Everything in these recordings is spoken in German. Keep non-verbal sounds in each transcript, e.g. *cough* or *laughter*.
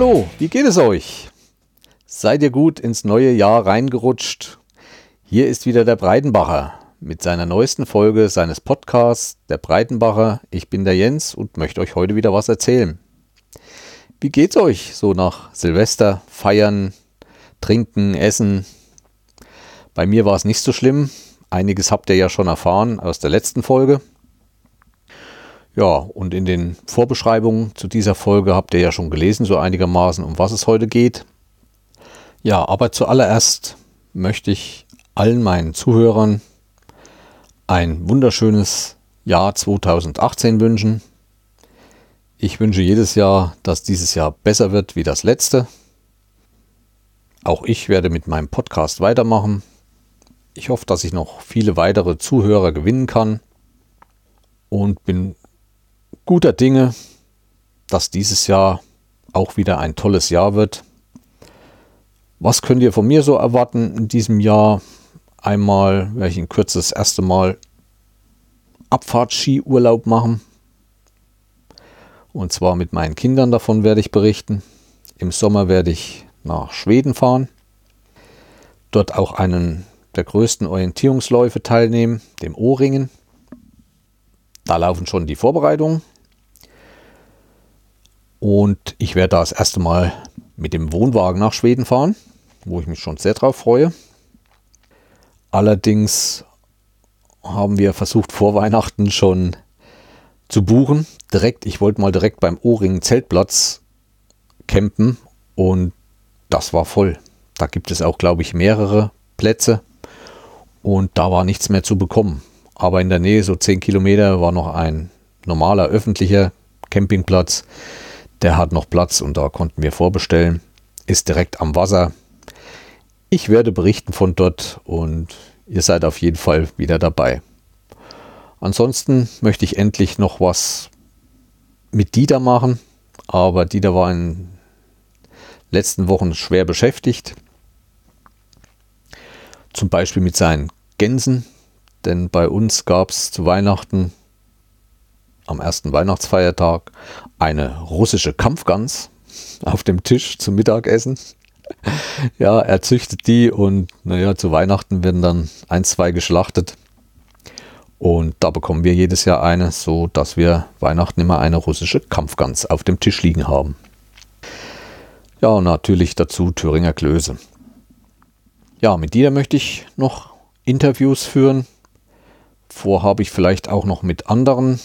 Hallo, wie geht es euch? Seid ihr gut ins neue Jahr reingerutscht? Hier ist wieder der Breitenbacher mit seiner neuesten Folge seines Podcasts Der Breitenbacher. Ich bin der Jens und möchte euch heute wieder was erzählen. Wie geht's euch so nach Silvester, Feiern, Trinken, Essen? Bei mir war es nicht so schlimm. Einiges habt ihr ja schon erfahren aus der letzten Folge. Ja, und in den Vorbeschreibungen zu dieser Folge habt ihr ja schon gelesen, so einigermaßen, um was es heute geht. Ja, aber zuallererst möchte ich allen meinen Zuhörern ein wunderschönes Jahr 2018 wünschen. Ich wünsche jedes Jahr, dass dieses Jahr besser wird wie das letzte. Auch ich werde mit meinem Podcast weitermachen. Ich hoffe, dass ich noch viele weitere Zuhörer gewinnen kann und bin guter Dinge, dass dieses Jahr auch wieder ein tolles Jahr wird. Was könnt ihr von mir so erwarten in diesem Jahr? Einmal werde ich in Kürze das erste Mal Abfahrtskiurlaub machen. Und zwar mit meinen Kindern davon werde ich berichten. Im Sommer werde ich nach Schweden fahren. Dort auch einen der größten Orientierungsläufe teilnehmen, dem O-Ringen. Da laufen schon die Vorbereitungen. Und ich werde da das erste Mal mit dem Wohnwagen nach Schweden fahren, wo ich mich schon sehr drauf freue. Allerdings haben wir versucht vor Weihnachten schon zu buchen. Direkt, ich wollte mal direkt beim O-Ring Zeltplatz campen und das war voll. Da gibt es auch, glaube ich, mehrere Plätze und da war nichts mehr zu bekommen. Aber in der Nähe, so 10 Kilometer, war noch ein normaler öffentlicher Campingplatz. Der hat noch Platz und da konnten wir vorbestellen. Ist direkt am Wasser. Ich werde berichten von dort und ihr seid auf jeden Fall wieder dabei. Ansonsten möchte ich endlich noch was mit Dieter machen, aber Dieter war in den letzten Wochen schwer beschäftigt. Zum Beispiel mit seinen Gänsen, denn bei uns gab es zu Weihnachten am ersten Weihnachtsfeiertag eine russische Kampfgans auf dem Tisch zum Mittagessen. *laughs* ja, er züchtet die und naja, zu Weihnachten werden dann ein, zwei geschlachtet. Und da bekommen wir jedes Jahr eine, so dass wir Weihnachten immer eine russische Kampfgans auf dem Tisch liegen haben. Ja, und natürlich dazu Thüringer Klöße. Ja, mit dir möchte ich noch Interviews führen. Vor habe ich vielleicht auch noch mit anderen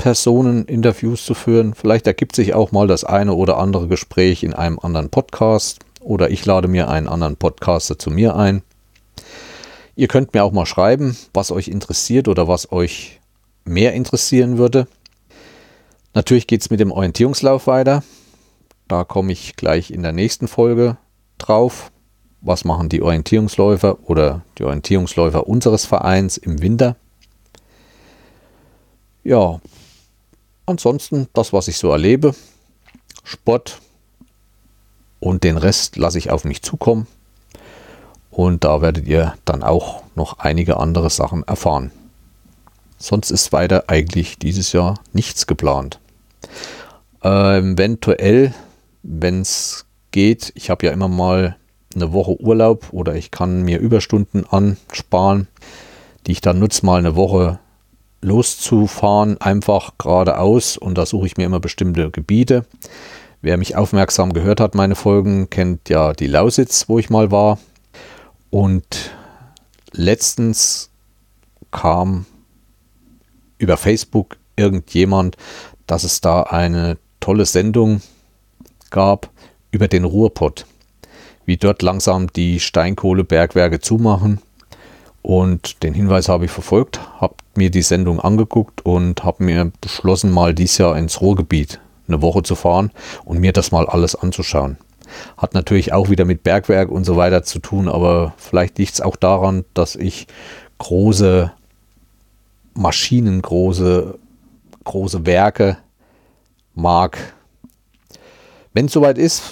Personen Interviews zu führen. Vielleicht ergibt sich auch mal das eine oder andere Gespräch in einem anderen Podcast oder ich lade mir einen anderen Podcaster zu mir ein. Ihr könnt mir auch mal schreiben, was euch interessiert oder was euch mehr interessieren würde. Natürlich geht es mit dem Orientierungslauf weiter. Da komme ich gleich in der nächsten Folge drauf. Was machen die Orientierungsläufer oder die Orientierungsläufer unseres Vereins im Winter? Ja, ansonsten das, was ich so erlebe. Sport und den Rest lasse ich auf mich zukommen. Und da werdet ihr dann auch noch einige andere Sachen erfahren. Sonst ist weiter eigentlich dieses Jahr nichts geplant. Ähm, eventuell, wenn es geht, ich habe ja immer mal eine Woche Urlaub oder ich kann mir Überstunden ansparen, die ich dann nutze, mal eine Woche loszufahren, einfach geradeaus und da suche ich mir immer bestimmte Gebiete. Wer mich aufmerksam gehört hat, meine Folgen, kennt ja die Lausitz, wo ich mal war. Und letztens kam über Facebook irgendjemand, dass es da eine tolle Sendung gab über den Ruhrpott, wie dort langsam die Steinkohlebergwerke zumachen und den Hinweis habe ich verfolgt, habe mir die Sendung angeguckt und habe mir beschlossen, mal dieses Jahr ins Ruhrgebiet eine Woche zu fahren und mir das mal alles anzuschauen. Hat natürlich auch wieder mit Bergwerk und so weiter zu tun, aber vielleicht liegt es auch daran, dass ich große Maschinen, große, große Werke mag. Wenn es soweit ist,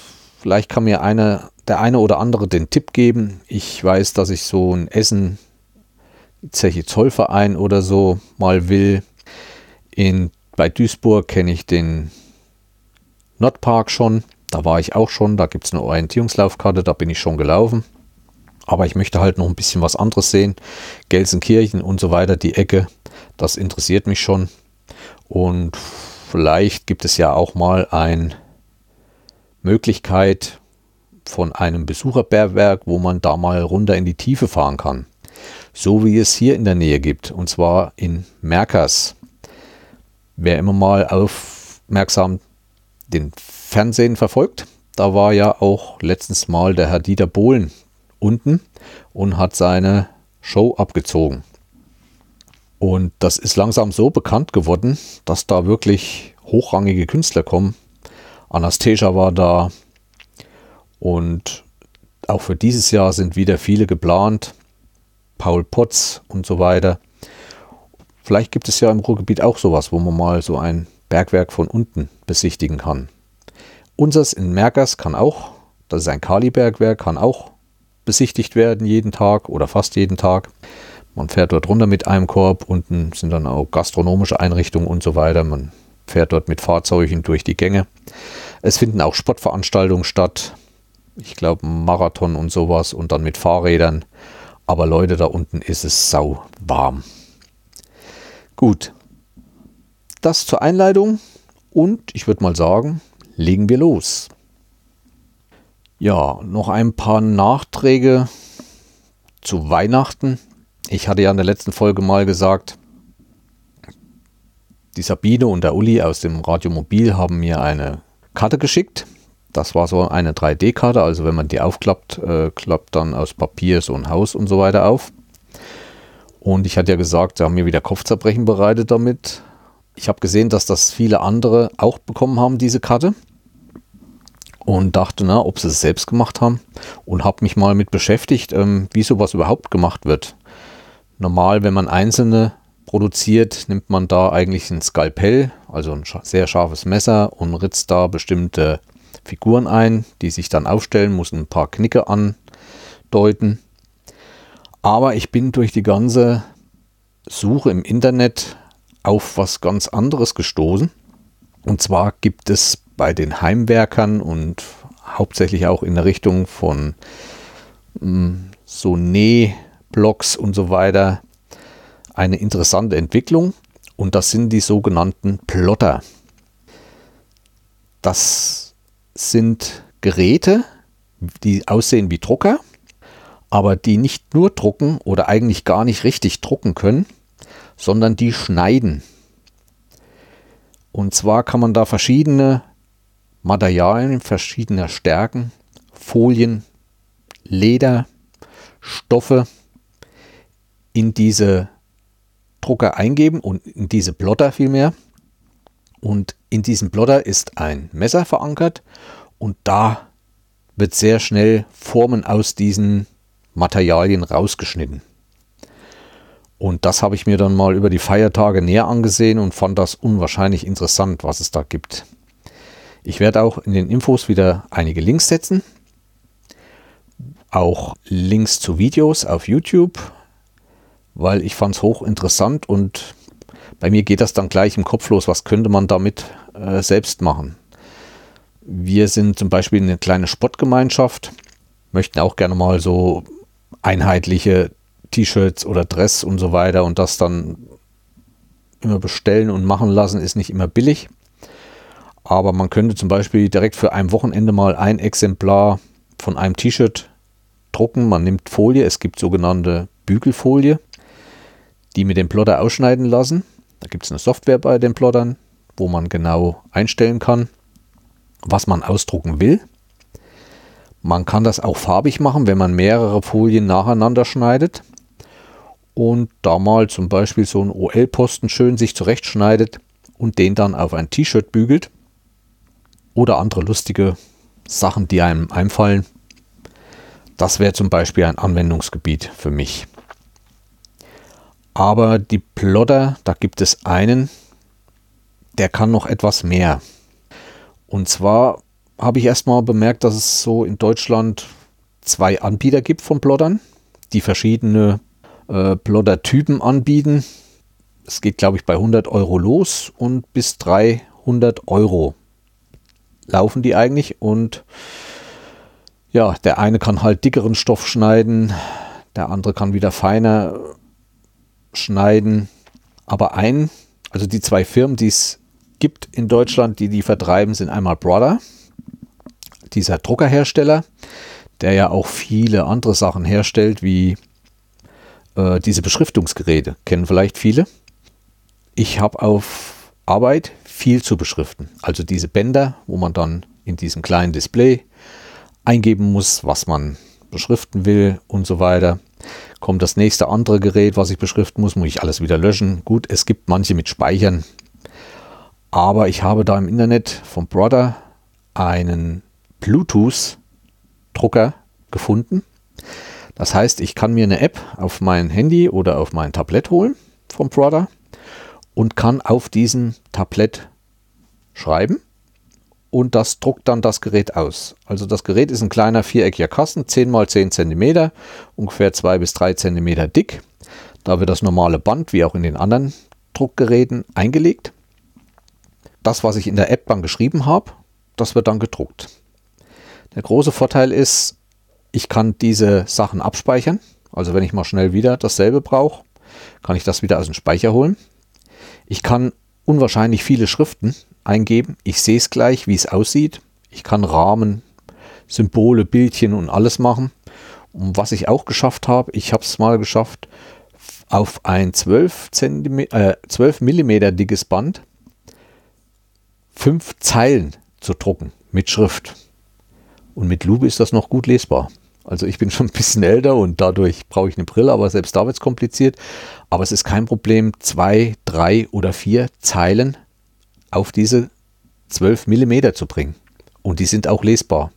vielleicht kann mir eine, der eine oder andere den Tipp geben. Ich weiß, dass ich so ein Essen Zeche Zollverein oder so mal will. In, bei Duisburg kenne ich den Nordpark schon. Da war ich auch schon. Da gibt es eine Orientierungslaufkarte, da bin ich schon gelaufen. Aber ich möchte halt noch ein bisschen was anderes sehen. Gelsenkirchen und so weiter, die Ecke, das interessiert mich schon. Und vielleicht gibt es ja auch mal eine Möglichkeit von einem Besucherbergwerk, wo man da mal runter in die Tiefe fahren kann. So wie es hier in der Nähe gibt, und zwar in Merkers. Wer immer mal aufmerksam den Fernsehen verfolgt, da war ja auch letztens mal der Herr Dieter Bohlen unten und hat seine Show abgezogen. Und das ist langsam so bekannt geworden, dass da wirklich hochrangige Künstler kommen. Anastasia war da und auch für dieses Jahr sind wieder viele geplant. Paul Potts und so weiter. Vielleicht gibt es ja im Ruhrgebiet auch sowas, wo man mal so ein Bergwerk von unten besichtigen kann. Unseres in Merkers kann auch, das ist ein Kalibergwerk, kann auch besichtigt werden jeden Tag oder fast jeden Tag. Man fährt dort runter mit einem Korb, unten sind dann auch gastronomische Einrichtungen und so weiter. Man fährt dort mit Fahrzeugen durch die Gänge. Es finden auch Sportveranstaltungen statt. Ich glaube, Marathon und sowas und dann mit Fahrrädern. Aber Leute, da unten ist es sau warm. Gut. Das zur Einleitung. Und ich würde mal sagen, legen wir los. Ja, noch ein paar Nachträge zu Weihnachten. Ich hatte ja in der letzten Folge mal gesagt, die Sabine und der Uli aus dem Radiomobil haben mir eine Karte geschickt. Das war so eine 3D-Karte, also wenn man die aufklappt, äh, klappt dann aus Papier so ein Haus und so weiter auf. Und ich hatte ja gesagt, sie haben mir wieder Kopfzerbrechen bereitet damit. Ich habe gesehen, dass das viele andere auch bekommen haben, diese Karte und dachte, na, ob sie es selbst gemacht haben und habe mich mal mit beschäftigt, ähm, wie sowas überhaupt gemacht wird. Normal, wenn man einzelne produziert, nimmt man da eigentlich ein Skalpell, also ein sehr scharfes Messer und ritzt da bestimmte Figuren ein, die sich dann aufstellen, muss ein paar Knicke andeuten. Aber ich bin durch die ganze Suche im Internet auf was ganz anderes gestoßen. Und zwar gibt es bei den Heimwerkern und hauptsächlich auch in der Richtung von mm, so Nähblocks und so weiter eine interessante Entwicklung und das sind die sogenannten Plotter. Das sind Geräte, die aussehen wie Drucker, aber die nicht nur drucken oder eigentlich gar nicht richtig drucken können, sondern die schneiden. Und zwar kann man da verschiedene Materialien verschiedener Stärken, Folien, Leder, Stoffe in diese Drucker eingeben und in diese Plotter vielmehr. Und in diesem Plotter ist ein Messer verankert und da wird sehr schnell Formen aus diesen Materialien rausgeschnitten. Und das habe ich mir dann mal über die Feiertage näher angesehen und fand das unwahrscheinlich interessant, was es da gibt. Ich werde auch in den Infos wieder einige Links setzen. Auch Links zu Videos auf YouTube, weil ich fand es hochinteressant und bei mir geht das dann gleich im Kopf los, was könnte man damit äh, selbst machen. Wir sind zum Beispiel eine kleine Sportgemeinschaft, möchten auch gerne mal so einheitliche T-Shirts oder Dress und so weiter und das dann immer bestellen und machen lassen, ist nicht immer billig. Aber man könnte zum Beispiel direkt für ein Wochenende mal ein Exemplar von einem T-Shirt drucken. Man nimmt Folie, es gibt sogenannte Bügelfolie, die mit dem Plotter ausschneiden lassen. Da gibt es eine Software bei den Plottern, wo man genau einstellen kann, was man ausdrucken will. Man kann das auch farbig machen, wenn man mehrere Folien nacheinander schneidet und da mal zum Beispiel so einen OL-Posten schön sich zurechtschneidet und den dann auf ein T-Shirt bügelt oder andere lustige Sachen, die einem einfallen. Das wäre zum Beispiel ein Anwendungsgebiet für mich. Aber die Plotter, da gibt es einen, der kann noch etwas mehr. Und zwar habe ich erstmal bemerkt, dass es so in Deutschland zwei Anbieter gibt von Plottern, die verschiedene äh, Plotter-Typen anbieten. Es geht, glaube ich, bei 100 Euro los und bis 300 Euro laufen die eigentlich und ja, der eine kann halt dickeren Stoff schneiden, der andere kann wieder feiner schneiden. Aber ein, also die zwei Firmen, die es gibt in Deutschland, die die vertreiben, sind einmal Brother, dieser Druckerhersteller, der ja auch viele andere Sachen herstellt, wie äh, diese Beschriftungsgeräte. Kennen vielleicht viele. Ich habe auf Arbeit viel zu beschriften. Also diese Bänder, wo man dann in diesem kleinen Display eingeben muss, was man beschriften will und so weiter. Kommt das nächste andere Gerät, was ich beschriften muss, muss ich alles wieder löschen. Gut, es gibt manche mit Speichern, aber ich habe da im Internet vom Brother einen Bluetooth-Drucker gefunden. Das heißt, ich kann mir eine App auf mein Handy oder auf mein Tablet holen vom Brother und kann auf diesem Tablet schreiben und das druckt dann das Gerät aus. Also das Gerät ist ein kleiner viereckiger Kasten, 10 x 10 cm, ungefähr 2 bis 3 cm dick. Da wird das normale Band, wie auch in den anderen Druckgeräten, eingelegt. Das, was ich in der App dann geschrieben habe, das wird dann gedruckt. Der große Vorteil ist, ich kann diese Sachen abspeichern. Also wenn ich mal schnell wieder dasselbe brauche, kann ich das wieder aus dem Speicher holen. Ich kann unwahrscheinlich viele Schriften eingeben. Ich sehe es gleich, wie es aussieht. Ich kann Rahmen, Symbole, Bildchen und alles machen. Und was ich auch geschafft habe, ich habe es mal geschafft, auf ein 12, cm, äh, 12 mm dickes Band fünf Zeilen zu drucken mit Schrift. Und mit Lupe ist das noch gut lesbar. Also ich bin *laughs* schon ein bisschen älter und dadurch brauche ich eine Brille, aber selbst da wird es kompliziert. Aber es ist kein Problem, zwei, drei oder vier Zeilen auf diese 12 mm zu bringen. Und die sind auch lesbar,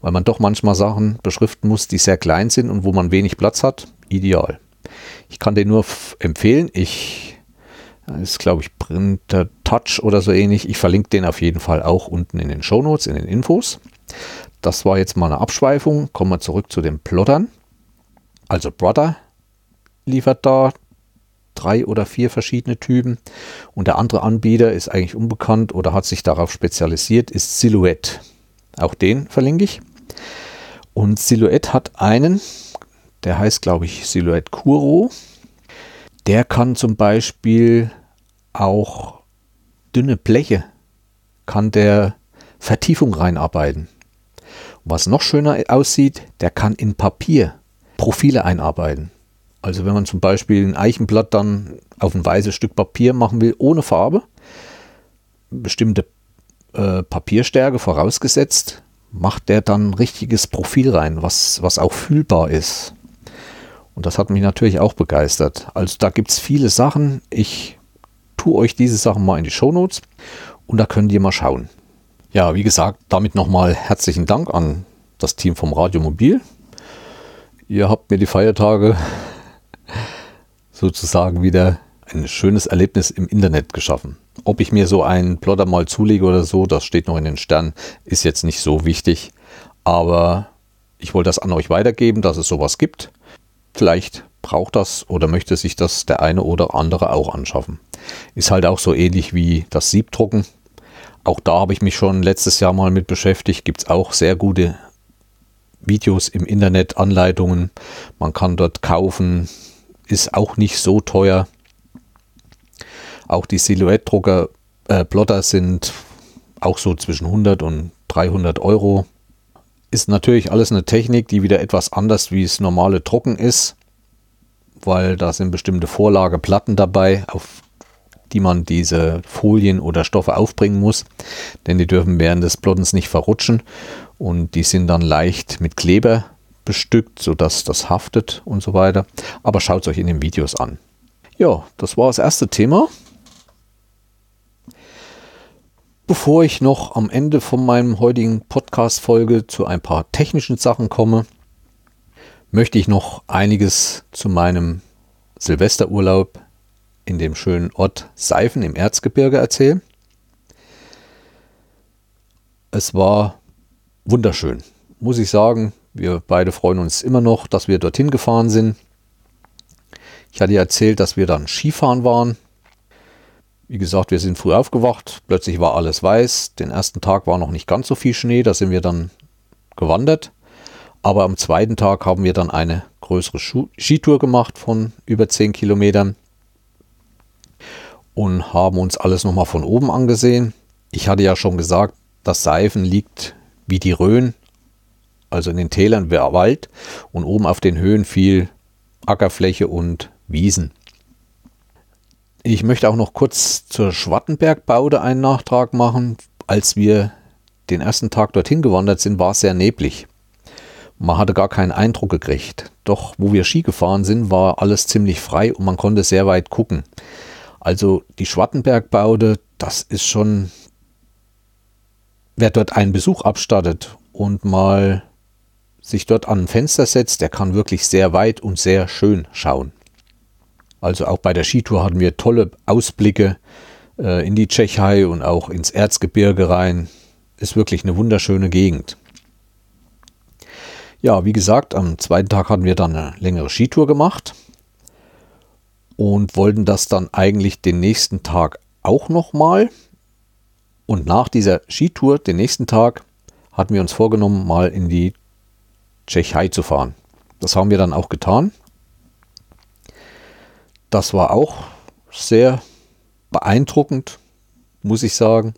weil man doch manchmal Sachen beschriften muss, die sehr klein sind und wo man wenig Platz hat. Ideal. Ich kann den nur empfehlen. Ich ist, glaube ich, Printer Touch oder so ähnlich. Ich verlinke den auf jeden Fall auch unten in den Show Notes, in den Infos. Das war jetzt mal eine Abschweifung. Kommen wir zurück zu den Plottern. Also Brother liefert da drei oder vier verschiedene Typen. Und der andere Anbieter ist eigentlich unbekannt oder hat sich darauf spezialisiert, ist Silhouette. Auch den verlinke ich. Und Silhouette hat einen, der heißt, glaube ich, Silhouette Kuro. Der kann zum Beispiel auch dünne Bleche, kann der Vertiefung reinarbeiten. was noch schöner aussieht, der kann in Papier Profile einarbeiten. Also wenn man zum Beispiel ein Eichenblatt dann auf ein weißes Stück Papier machen will, ohne Farbe, bestimmte äh, Papierstärke vorausgesetzt, macht der dann ein richtiges Profil rein, was, was auch fühlbar ist. Und das hat mich natürlich auch begeistert. Also da gibt es viele Sachen. Ich tue euch diese Sachen mal in die Shownotes und da könnt ihr mal schauen. Ja, wie gesagt, damit nochmal herzlichen Dank an das Team vom Radio Mobil. Ihr habt mir die Feiertage sozusagen wieder ein schönes Erlebnis im Internet geschaffen. Ob ich mir so einen Plotter mal zulege oder so, das steht noch in den Sternen, ist jetzt nicht so wichtig. Aber ich wollte das an euch weitergeben, dass es sowas gibt. Vielleicht braucht das oder möchte sich das der eine oder andere auch anschaffen. Ist halt auch so ähnlich wie das Siebdrucken. Auch da habe ich mich schon letztes Jahr mal mit beschäftigt. Gibt es auch sehr gute Videos im Internet, Anleitungen. Man kann dort kaufen, ist auch nicht so teuer. Auch die Silhouette-Drucker, äh, Plotter sind auch so zwischen 100 und 300 Euro. Ist natürlich alles eine Technik, die wieder etwas anders wie das normale Drucken ist, weil da sind bestimmte Vorlageplatten dabei, auf die man diese Folien oder Stoffe aufbringen muss, denn die dürfen während des Plottens nicht verrutschen und die sind dann leicht mit Kleber bestückt, sodass das haftet und so weiter. Aber schaut es euch in den Videos an. Ja, das war das erste Thema. Bevor ich noch am Ende von meinem heutigen Podcast-Folge zu ein paar technischen Sachen komme, möchte ich noch einiges zu meinem Silvesterurlaub in dem schönen Ort Seifen im Erzgebirge erzählen. Es war wunderschön, muss ich sagen. Wir beide freuen uns immer noch, dass wir dorthin gefahren sind. Ich hatte erzählt, dass wir dann Skifahren waren. Wie gesagt, wir sind früh aufgewacht, plötzlich war alles weiß. Den ersten Tag war noch nicht ganz so viel Schnee, da sind wir dann gewandert. Aber am zweiten Tag haben wir dann eine größere Skitour gemacht von über 10 Kilometern und haben uns alles nochmal von oben angesehen. Ich hatte ja schon gesagt, das Seifen liegt wie die Rhön, also in den Tälern wäre Wald und oben auf den Höhen viel Ackerfläche und Wiesen. Ich möchte auch noch kurz zur Schwartenbergbaude einen Nachtrag machen. Als wir den ersten Tag dorthin gewandert sind, war es sehr neblig. Man hatte gar keinen Eindruck gekriegt. Doch wo wir Ski gefahren sind, war alles ziemlich frei und man konnte sehr weit gucken. Also die Schwartenbergbaude, das ist schon, wer dort einen Besuch abstattet und mal sich dort an ein Fenster setzt, der kann wirklich sehr weit und sehr schön schauen. Also auch bei der Skitour hatten wir tolle Ausblicke äh, in die Tschechei und auch ins Erzgebirge rein. Ist wirklich eine wunderschöne Gegend. Ja, wie gesagt, am zweiten Tag hatten wir dann eine längere Skitour gemacht und wollten das dann eigentlich den nächsten Tag auch nochmal. Und nach dieser Skitour, den nächsten Tag, hatten wir uns vorgenommen, mal in die Tschechei zu fahren. Das haben wir dann auch getan. Das war auch sehr beeindruckend, muss ich sagen.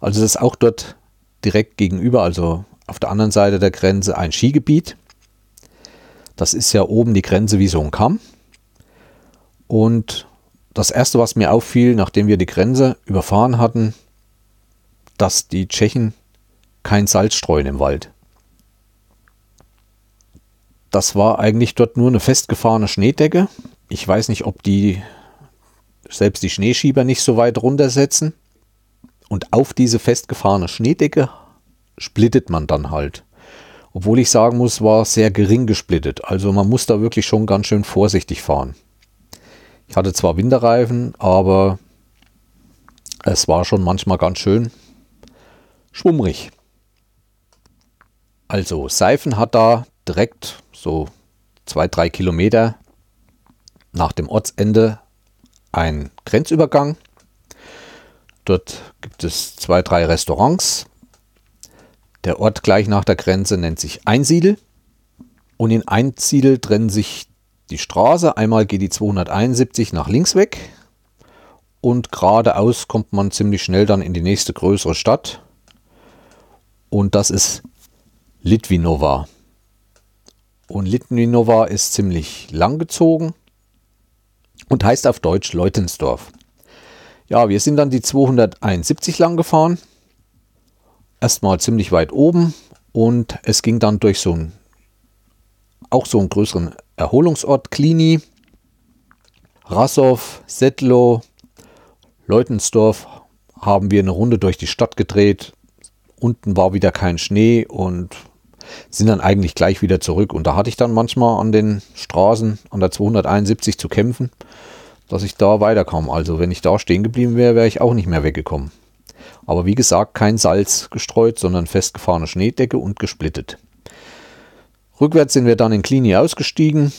Also das ist auch dort direkt gegenüber, also auf der anderen Seite der Grenze ein Skigebiet. Das ist ja oben die Grenze wie so ein Kamm. Und das Erste, was mir auffiel, nachdem wir die Grenze überfahren hatten, dass die Tschechen kein Salz streuen im Wald. Das war eigentlich dort nur eine festgefahrene Schneedecke. Ich weiß nicht, ob die selbst die Schneeschieber nicht so weit runtersetzen. Und auf diese festgefahrene Schneedecke splittet man dann halt. Obwohl ich sagen muss, war sehr gering gesplittet. Also man muss da wirklich schon ganz schön vorsichtig fahren. Ich hatte zwar Winterreifen, aber es war schon manchmal ganz schön schwummrig. Also Seifen hat da direkt so zwei, drei Kilometer nach dem Ortsende ein Grenzübergang. Dort gibt es zwei, drei Restaurants. Der Ort gleich nach der Grenze nennt sich Einsiedel. Und in Einsiedel trennen sich die Straße. Einmal geht die 271 nach links weg. Und geradeaus kommt man ziemlich schnell dann in die nächste größere Stadt. Und das ist Litvinova. Und Litvinova ist ziemlich langgezogen und heißt auf Deutsch Leutensdorf. Ja, wir sind dann die 271 lang gefahren. Erstmal ziemlich weit oben und es ging dann durch so einen, auch so einen größeren Erholungsort, Klini, Rassow, Settlow, Leutensdorf haben wir eine Runde durch die Stadt gedreht. Unten war wieder kein Schnee und sind dann eigentlich gleich wieder zurück. Und da hatte ich dann manchmal an den Straßen an der 271 zu kämpfen, dass ich da weiterkam. Also wenn ich da stehen geblieben wäre, wäre ich auch nicht mehr weggekommen. Aber wie gesagt, kein Salz gestreut, sondern festgefahrene Schneedecke und gesplittet. Rückwärts sind wir dann in Klini ausgestiegen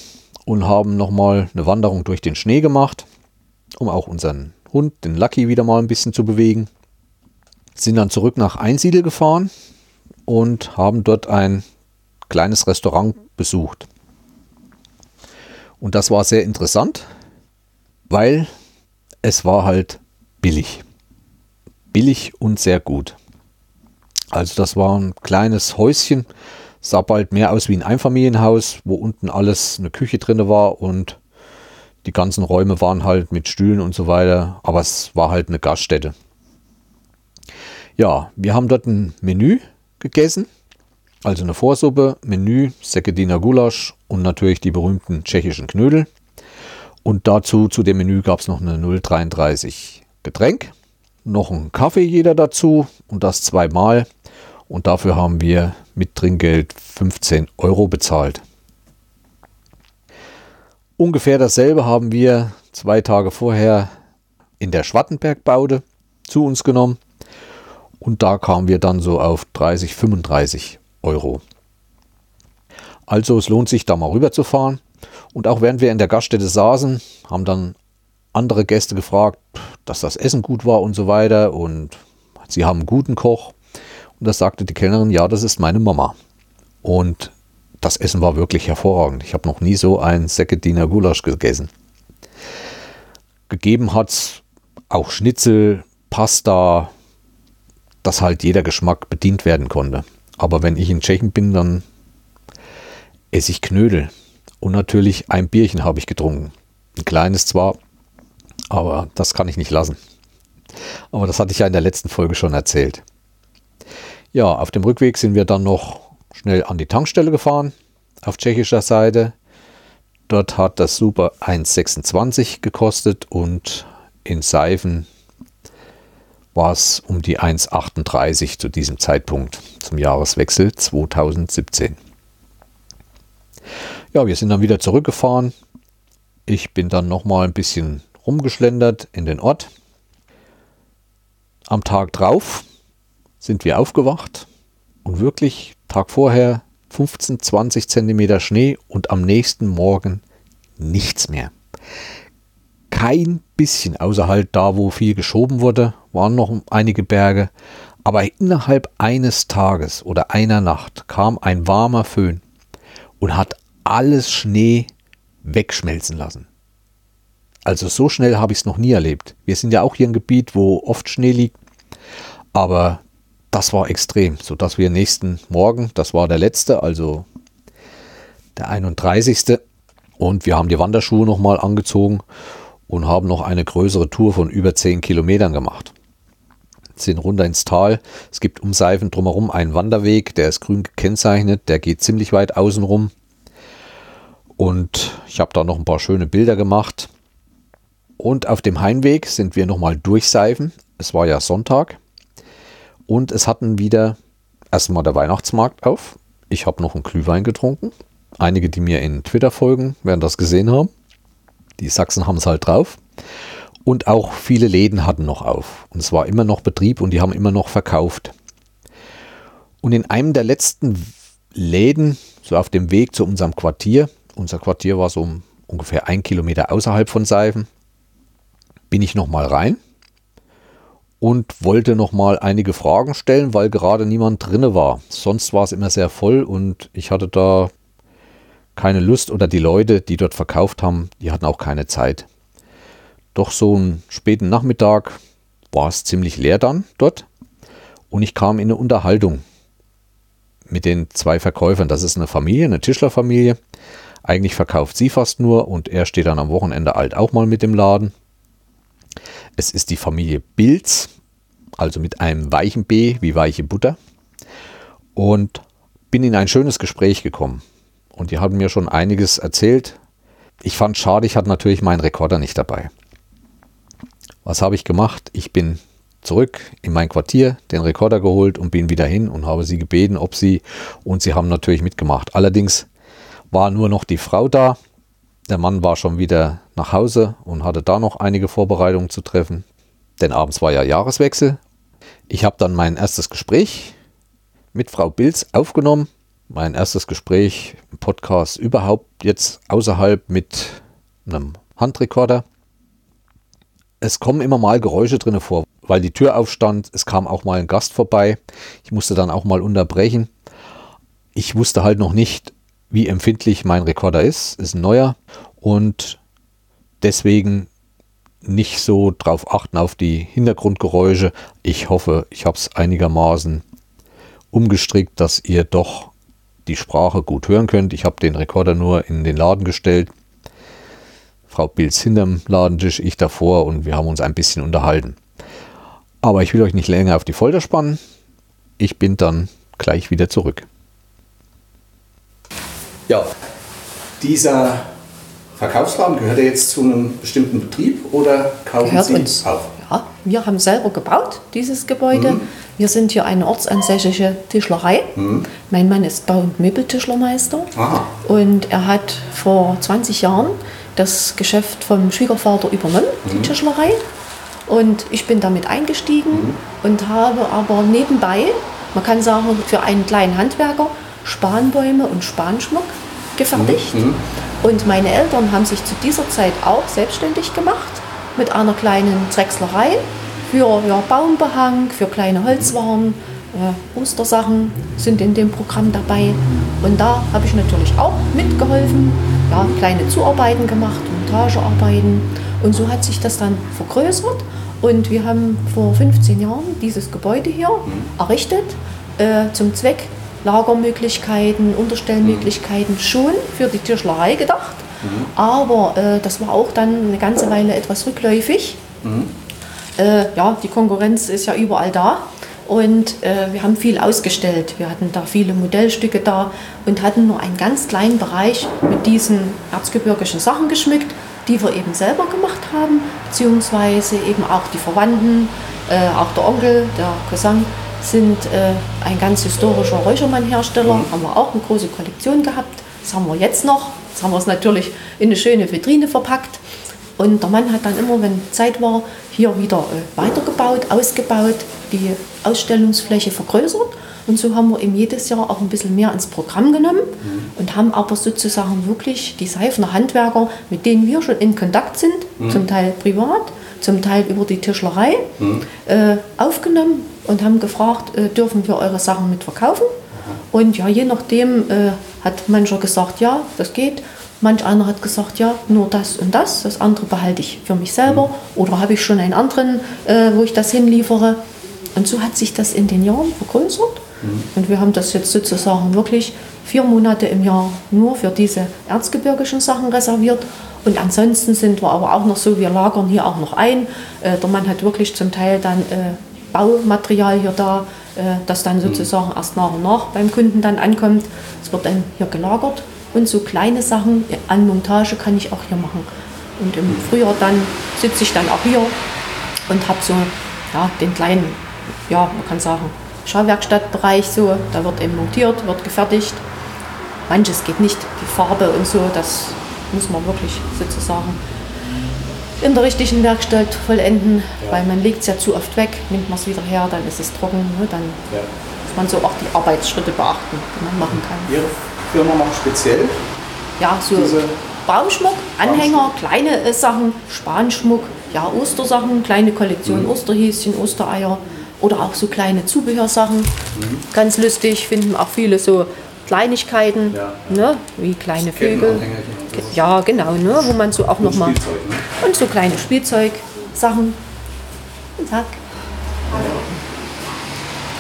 und haben nochmal eine Wanderung durch den Schnee gemacht, um auch unseren Hund, den Lucky, wieder mal ein bisschen zu bewegen. Sind dann zurück nach Einsiedel gefahren, und haben dort ein kleines Restaurant besucht. Und das war sehr interessant, weil es war halt billig. Billig und sehr gut. Also das war ein kleines Häuschen, sah bald mehr aus wie ein Einfamilienhaus, wo unten alles eine Küche drin war und die ganzen Räume waren halt mit Stühlen und so weiter, aber es war halt eine Gaststätte. Ja, wir haben dort ein Menü gegessen. Also eine Vorsuppe, Menü, Sekediner Gulasch und natürlich die berühmten tschechischen Knödel. Und dazu, zu dem Menü gab es noch eine 033 Getränk, noch einen Kaffee jeder dazu und das zweimal. Und dafür haben wir mit Trinkgeld 15 Euro bezahlt. Ungefähr dasselbe haben wir zwei Tage vorher in der Schwattenbergbaude zu uns genommen. Und da kamen wir dann so auf 30, 35 Euro. Also es lohnt sich da mal rüber zu fahren. Und auch während wir in der Gaststätte saßen, haben dann andere Gäste gefragt, dass das Essen gut war und so weiter. Und sie haben einen guten Koch. Und da sagte die Kellnerin, ja, das ist meine Mama. Und das Essen war wirklich hervorragend. Ich habe noch nie so ein Säckediener Gulasch gegessen. Gegeben hat es auch Schnitzel, Pasta, dass halt jeder Geschmack bedient werden konnte. Aber wenn ich in Tschechien bin, dann esse ich Knödel. Und natürlich ein Bierchen habe ich getrunken. Ein kleines zwar, aber das kann ich nicht lassen. Aber das hatte ich ja in der letzten Folge schon erzählt. Ja, auf dem Rückweg sind wir dann noch schnell an die Tankstelle gefahren, auf tschechischer Seite. Dort hat das Super 1,26 gekostet und in Seifen war es um die 1,38 zu diesem Zeitpunkt zum Jahreswechsel 2017. Ja, wir sind dann wieder zurückgefahren. Ich bin dann noch mal ein bisschen rumgeschlendert in den Ort. Am Tag drauf sind wir aufgewacht und wirklich Tag vorher 15, 20 Zentimeter Schnee und am nächsten Morgen nichts mehr. Kein bisschen, außer halt da, wo viel geschoben wurde, waren noch einige Berge. Aber innerhalb eines Tages oder einer Nacht kam ein warmer Föhn und hat alles Schnee wegschmelzen lassen. Also so schnell habe ich es noch nie erlebt. Wir sind ja auch hier ein Gebiet, wo oft Schnee liegt, aber das war extrem, sodass wir nächsten Morgen, das war der letzte, also der 31. Und wir haben die Wanderschuhe nochmal angezogen und haben noch eine größere Tour von über 10 Kilometern gemacht. Sind runter ins Tal. Es gibt um Seifen drumherum einen Wanderweg, der ist grün gekennzeichnet, der geht ziemlich weit außen rum. Und ich habe da noch ein paar schöne Bilder gemacht. Und auf dem Heimweg sind wir nochmal durchseifen. Es war ja Sonntag. Und es hatten wieder erstmal der Weihnachtsmarkt auf. Ich habe noch einen Glühwein getrunken. Einige, die mir in Twitter folgen, werden das gesehen haben. Die Sachsen haben es halt drauf. Und auch viele Läden hatten noch auf. Und es war immer noch Betrieb und die haben immer noch verkauft. Und in einem der letzten Läden, so auf dem Weg zu unserem Quartier, unser Quartier war so ungefähr ein Kilometer außerhalb von Seifen, bin ich nochmal rein und wollte nochmal einige Fragen stellen, weil gerade niemand drinne war. Sonst war es immer sehr voll und ich hatte da keine Lust oder die Leute, die dort verkauft haben, die hatten auch keine Zeit. Doch so einen späten Nachmittag war es ziemlich leer dann dort und ich kam in eine Unterhaltung mit den zwei Verkäufern. Das ist eine Familie, eine Tischlerfamilie. Eigentlich verkauft sie fast nur und er steht dann am Wochenende alt auch mal mit dem Laden. Es ist die Familie Bilz, also mit einem weichen B wie weiche Butter. Und bin in ein schönes Gespräch gekommen. Und die haben mir schon einiges erzählt. Ich fand schade, ich hatte natürlich meinen Rekorder nicht dabei. Was habe ich gemacht? Ich bin zurück in mein Quartier, den Rekorder geholt und bin wieder hin und habe sie gebeten, ob sie, und sie haben natürlich mitgemacht. Allerdings war nur noch die Frau da, der Mann war schon wieder nach Hause und hatte da noch einige Vorbereitungen zu treffen. Denn abends war ja Jahreswechsel. Ich habe dann mein erstes Gespräch mit Frau Bilz aufgenommen. Mein erstes Gespräch im Podcast überhaupt jetzt außerhalb mit einem Handrekorder. Es kommen immer mal Geräusche drin vor, weil die Tür aufstand. Es kam auch mal ein Gast vorbei. Ich musste dann auch mal unterbrechen. Ich wusste halt noch nicht, wie empfindlich mein Rekorder ist. Ist ein neuer und deswegen nicht so drauf achten auf die Hintergrundgeräusche. Ich hoffe, ich habe es einigermaßen umgestrickt, dass ihr doch die Sprache gut hören könnt. Ich habe den Rekorder nur in den Laden gestellt. Frau Bilz hinterm Ladentisch, ich davor und wir haben uns ein bisschen unterhalten. Aber ich will euch nicht länger auf die Folter spannen. Ich bin dann gleich wieder zurück. Ja, dieser Verkaufsladen gehört er jetzt zu einem bestimmten Betrieb oder kaufen Gehört Sie uns. auf? Ja, wir haben selber gebaut, dieses Gebäude. Mhm. Wir sind hier eine ortsansässige Tischlerei. Mein Mann ist Bau- und Möbeltischlermeister. Mhm. Aha. Und er hat vor 20 Jahren das Geschäft vom Schwiegervater übernommen, die Mhm. Tischlerei. Und ich bin damit eingestiegen Mhm. und habe aber nebenbei, man kann sagen, für einen kleinen Handwerker Spanbäume und Spanschmuck gefertigt. Mhm. Und meine Eltern haben sich zu dieser Zeit auch selbstständig gemacht mit einer kleinen Drechslerei für ja, Baumbehang, für kleine Holzwaren, äh, Ostersachen sind in dem Programm dabei. Und da habe ich natürlich auch mitgeholfen, ja, kleine Zuarbeiten gemacht, Montagearbeiten. Und so hat sich das dann vergrößert. Und wir haben vor 15 Jahren dieses Gebäude hier errichtet, äh, zum Zweck Lagermöglichkeiten, Unterstellmöglichkeiten schon für die Tischlerei gedacht. Aber äh, das war auch dann eine ganze Weile etwas rückläufig. Äh, ja, die Konkurrenz ist ja überall da. Und äh, wir haben viel ausgestellt. Wir hatten da viele Modellstücke da und hatten nur einen ganz kleinen Bereich mit diesen erzgebirgischen Sachen geschmückt, die wir eben selber gemacht haben, beziehungsweise eben auch die Verwandten, äh, auch der Onkel, der Cousin sind äh, ein ganz historischer Räuchermann-Hersteller, haben wir auch eine große Kollektion gehabt. Das haben wir jetzt noch. Jetzt haben wir es natürlich in eine schöne Vitrine verpackt. Und der Mann hat dann immer, wenn Zeit war, hier wieder äh, weitergebaut, ausgebaut, die Ausstellungsfläche vergrößert. Und so haben wir ihm jedes Jahr auch ein bisschen mehr ins Programm genommen und haben aber sozusagen wirklich die Seifener Handwerker, mit denen wir schon in Kontakt sind, zum Teil privat, zum Teil über die Tischlerei, äh, aufgenommen und haben gefragt, äh, dürfen wir eure Sachen mitverkaufen? Und ja, je nachdem äh, hat mancher gesagt, ja, das geht. Manch einer hat gesagt, ja, nur das und das. Das andere behalte ich für mich selber. Oder habe ich schon einen anderen, äh, wo ich das hinliefere. Und so hat sich das in den Jahren vergrößert. Und wir haben das jetzt sozusagen wirklich vier Monate im Jahr nur für diese erzgebirgischen Sachen reserviert. Und ansonsten sind wir aber auch noch so, wir lagern hier auch noch ein. Äh, der Mann hat wirklich zum Teil dann äh, Baumaterial hier da, äh, das dann sozusagen erst nach und nach beim Kunden dann ankommt. Es wird dann hier gelagert. Und so kleine Sachen an Montage kann ich auch hier machen. Und im Frühjahr dann sitze ich dann auch hier und habe so ja, den kleinen, ja, man kann sagen, Schauwerkstattbereich so. Da wird eben montiert, wird gefertigt. Manches geht nicht, die Farbe und so, das muss man wirklich sozusagen in der richtigen Werkstatt vollenden, weil man legt es ja zu oft weg, nimmt man es wieder her, dann ist es trocken, ne? dann Ja. muss man so auch die Arbeitsschritte beachten, die man machen kann. Ihre Firma macht speziell Ja, so diese Baumschmuck, Anhänger, kleine äh, Sachen, Spanschmuck, ja, Ostersachen, kleine Kollektion Osterhäschen, Ostereier oder auch so kleine Zubehörsachen. Ganz lustig, finden auch viele so Kleinigkeiten, Ja. ne, wie kleine Vögel. Ja, genau, ne, wo man so auch nochmal. Ne? Und so kleine Spielzeugsachen. Tag.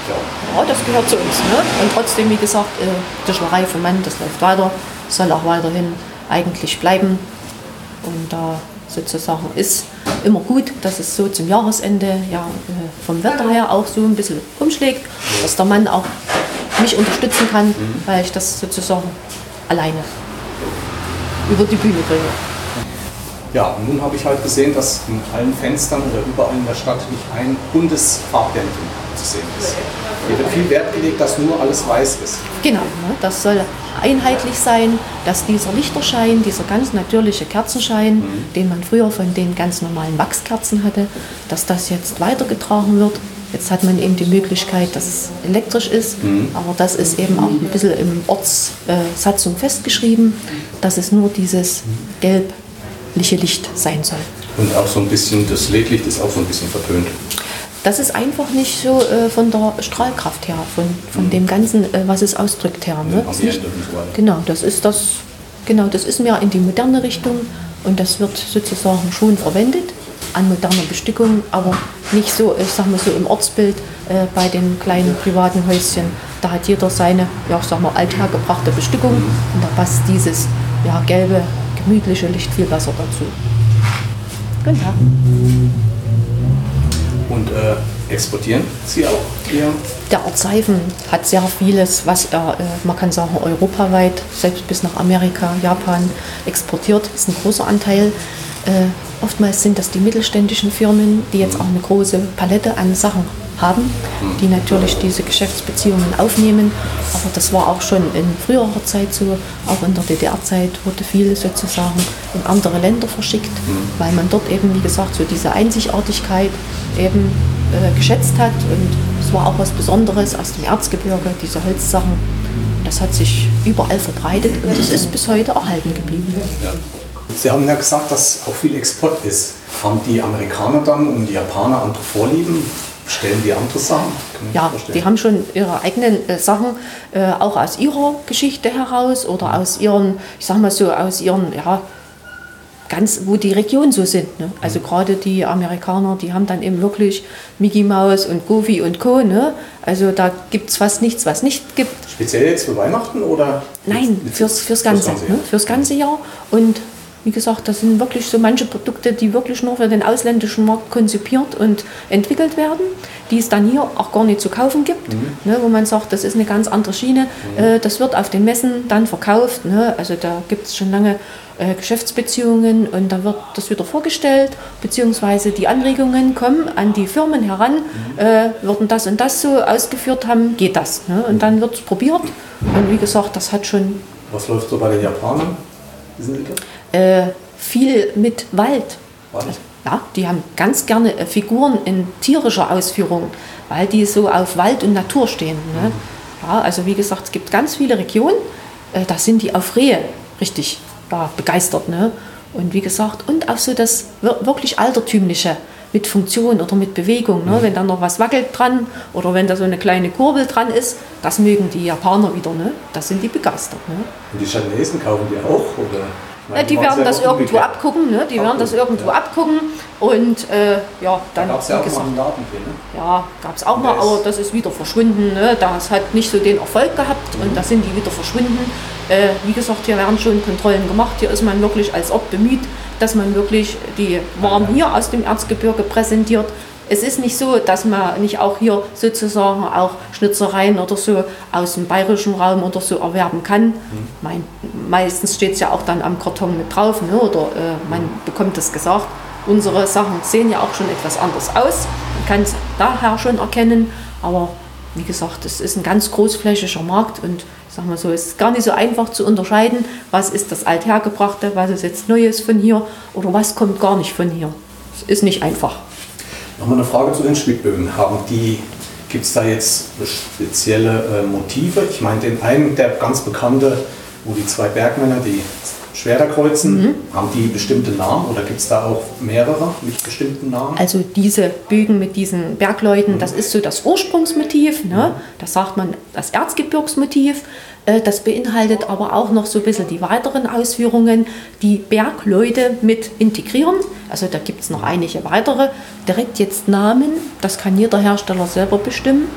Ja. Das gehört zu uns. Ne? Und trotzdem, wie gesagt, äh, Tischlerei vom Mann, das läuft weiter, soll auch weiterhin eigentlich bleiben. Und da sozusagen ist immer gut, dass es so zum Jahresende ja, äh, vom Wetter her auch so ein bisschen umschlägt, dass der Mann auch mich unterstützen kann, weil ich das sozusagen alleine über die Bühne bringe. Ja, und nun habe ich halt gesehen, dass in allen Fenstern oder überall in der Stadt nicht ein buntes Farbdämpfen zu sehen ist. Hier wird viel Wert gelegt, dass nur alles weiß ist. Genau, ne? das soll einheitlich sein, dass dieser Lichterschein, dieser ganz natürliche Kerzenschein, den man früher von den ganz normalen Wachskerzen hatte, dass das jetzt weitergetragen wird. Jetzt hat man eben die Möglichkeit, dass es elektrisch ist, aber das ist eben auch ein bisschen im Ortssatzung festgeschrieben, dass es nur dieses gelbliche Licht sein soll. Und auch so ein bisschen, das LED-Licht ist auch so ein bisschen verpönt. Das ist einfach nicht so äh, von der Strahlkraft her, von, von dem Ganzen, äh, was es ausdrückt her. Ne? Ist nicht, genau, das ist das, genau, das ist mehr in die moderne Richtung und das wird sozusagen schon verwendet an moderner Bestückung, aber nicht so, ich sag mal so im Ortsbild äh, bei den kleinen privaten Häuschen. Da hat jeder seine, ja, ich sag mal, althergebrachte Bestückung und da passt dieses ja, gelbe, gemütliche Licht viel besser dazu. Guten Tag. Und äh, exportieren Sie auch Ihr Der Ort Seifen hat sehr vieles, was er, äh, man kann sagen, europaweit, selbst bis nach Amerika, Japan exportiert. Das ist ein großer Anteil. Äh, oftmals sind das die mittelständischen Firmen, die jetzt auch eine große Palette an Sachen haben, die natürlich diese Geschäftsbeziehungen aufnehmen. Aber das war auch schon in früherer Zeit so, auch in der DDR-Zeit wurde viel sozusagen in andere Länder verschickt, weil man dort eben, wie gesagt, so diese Einzigartigkeit eben äh, geschätzt hat und es war auch was Besonderes aus dem Erzgebirge, diese Holzsachen. Das hat sich überall verbreitet und es ist bis heute erhalten geblieben. Sie haben ja gesagt, dass auch viel Export ist. Haben die Amerikaner dann und die Japaner andere Vorlieben? Stellen die andere Sachen? Ja, die haben schon ihre eigenen äh, Sachen, äh, auch aus ihrer Geschichte heraus oder aus ihren, ich sag mal so, aus ihren, ja, ganz, wo die Regionen so sind. Ne? Also mhm. gerade die Amerikaner, die haben dann eben wirklich Mickey Mouse und Goofy und Co. Ne? Also da gibt es fast nichts, was nicht gibt. Speziell jetzt für Weihnachten oder? Nein, fürs, fürs Ganze. Fürs ganze, ne? fürs ganze Jahr. Und wie gesagt, das sind wirklich so manche Produkte, die wirklich nur für den ausländischen Markt konzipiert und entwickelt werden, die es dann hier auch gar nicht zu kaufen gibt, mhm. ne, wo man sagt, das ist eine ganz andere Schiene. Mhm. Äh, das wird auf den Messen dann verkauft. Ne, also da gibt es schon lange äh, Geschäftsbeziehungen und da wird das wieder vorgestellt, beziehungsweise die Anregungen kommen an die Firmen heran, mhm. äh, würden das und das so ausgeführt haben, geht das. Ne, und dann wird es probiert. Und wie gesagt, das hat schon. Was läuft so bei den Japanern? Äh, viel mit Wald. Wald. Ja, die haben ganz gerne äh, Figuren in tierischer Ausführung, weil die so auf Wald und Natur stehen. Ne? Mhm. Ja, also wie gesagt, es gibt ganz viele Regionen, äh, da sind die auf Rehe richtig ja, begeistert. Ne? Und wie gesagt, und auch so das wirklich altertümliche mit Funktion oder mit Bewegung. Ne? Mhm. Wenn da noch was wackelt dran oder wenn da so eine kleine Kurbel dran ist, das mögen die Japaner wieder. Ne? Das sind die begeistert. Ne? Und die Chinesen kaufen die auch? Oder? Meine, die werden das irgendwo abgucken, ne? die werden das irgendwo ja. abgucken und äh, ja, dann. Da gab es ja auch gesagt, mal einen drin, ne? Ja, gab es auch mal, aber das ist wieder verschwunden. Ne? Das hat nicht so den Erfolg gehabt mhm. und da sind die wieder verschwunden. Äh, wie gesagt, hier werden schon Kontrollen gemacht. Hier ist man wirklich als Ort bemüht, dass man wirklich die Waren hier aus dem Erzgebirge präsentiert es ist nicht so, dass man nicht auch hier sozusagen auch Schnitzereien oder so aus dem bayerischen Raum oder so erwerben kann. Mhm. Mein, meistens steht es ja auch dann am Karton mit drauf ne? oder äh, man bekommt es gesagt. Unsere Sachen sehen ja auch schon etwas anders aus. Man kann es daher schon erkennen, aber wie gesagt, es ist ein ganz großflächiger Markt und ich sag mal so, es ist gar nicht so einfach zu unterscheiden, was ist das Althergebrachte, was ist jetzt Neues von hier oder was kommt gar nicht von hier. Es ist nicht einfach. Nochmal eine Frage zu den Schmiedbögen. Haben die, gibt es da jetzt spezielle äh, Motive? Ich meine, den einen, der ganz bekannte, wo die zwei Bergmänner die Schwerter kreuzen, mhm. haben die bestimmte Namen oder gibt es da auch mehrere mit bestimmten Namen? Also diese Bögen mit diesen Bergleuten, mhm. das ist so das Ursprungsmotiv, ne? Mhm. das sagt man das Erzgebirgsmotiv. Äh, das beinhaltet aber auch noch so ein bisschen die weiteren Ausführungen, die Bergleute mit integrieren. Also da gibt es noch einige weitere. Direkt jetzt Namen, das kann jeder Hersteller selber bestimmen.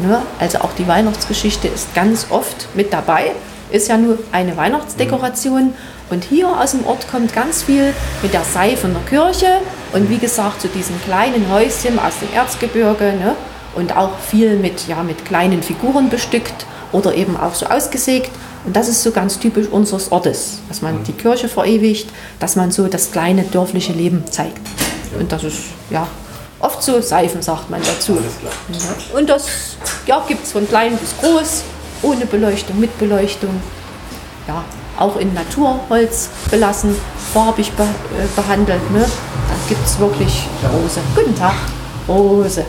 Mhm. Ne? Also auch die Weihnachtsgeschichte ist ganz oft mit dabei. Ist ja nur eine Weihnachtsdekoration. Mhm. Und hier aus dem Ort kommt ganz viel mit der Seife der Kirche und wie gesagt zu diesen kleinen Häuschen aus dem Erzgebirge ne? und auch viel mit, ja, mit kleinen Figuren bestückt oder eben auch so ausgesägt. Und das ist so ganz typisch unseres Ortes, dass man die Kirche verewigt, dass man so das kleine dörfliche Leben zeigt. Und das ist ja oft so Seifen, sagt man dazu. Und das ja, gibt es von klein bis groß, ohne Beleuchtung, mit Beleuchtung. Ja, auch in Naturholz belassen, farbig be äh, behandelt. Ne? Da gibt es wirklich Rose. Guten Tag, Rose.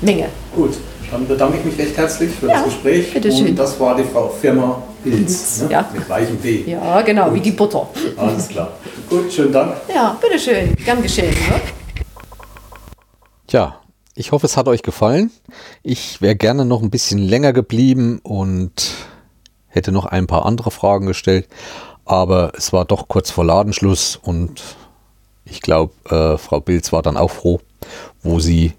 Menge. Gut. Dann bedanke ich mich recht herzlich für ja, das Gespräch. Bitteschön. Und das war die Frau Firma Pilz, ne? ja. mit weichem B. Ja, genau, Gut. wie die Butter. Alles klar. Gut, schönen Dank. Ja, bitteschön. Gern geschehen. Ne? Tja, ich hoffe, es hat euch gefallen. Ich wäre gerne noch ein bisschen länger geblieben und hätte noch ein paar andere Fragen gestellt. Aber es war doch kurz vor Ladenschluss und ich glaube, äh, Frau Bilz war dann auch froh, wo sie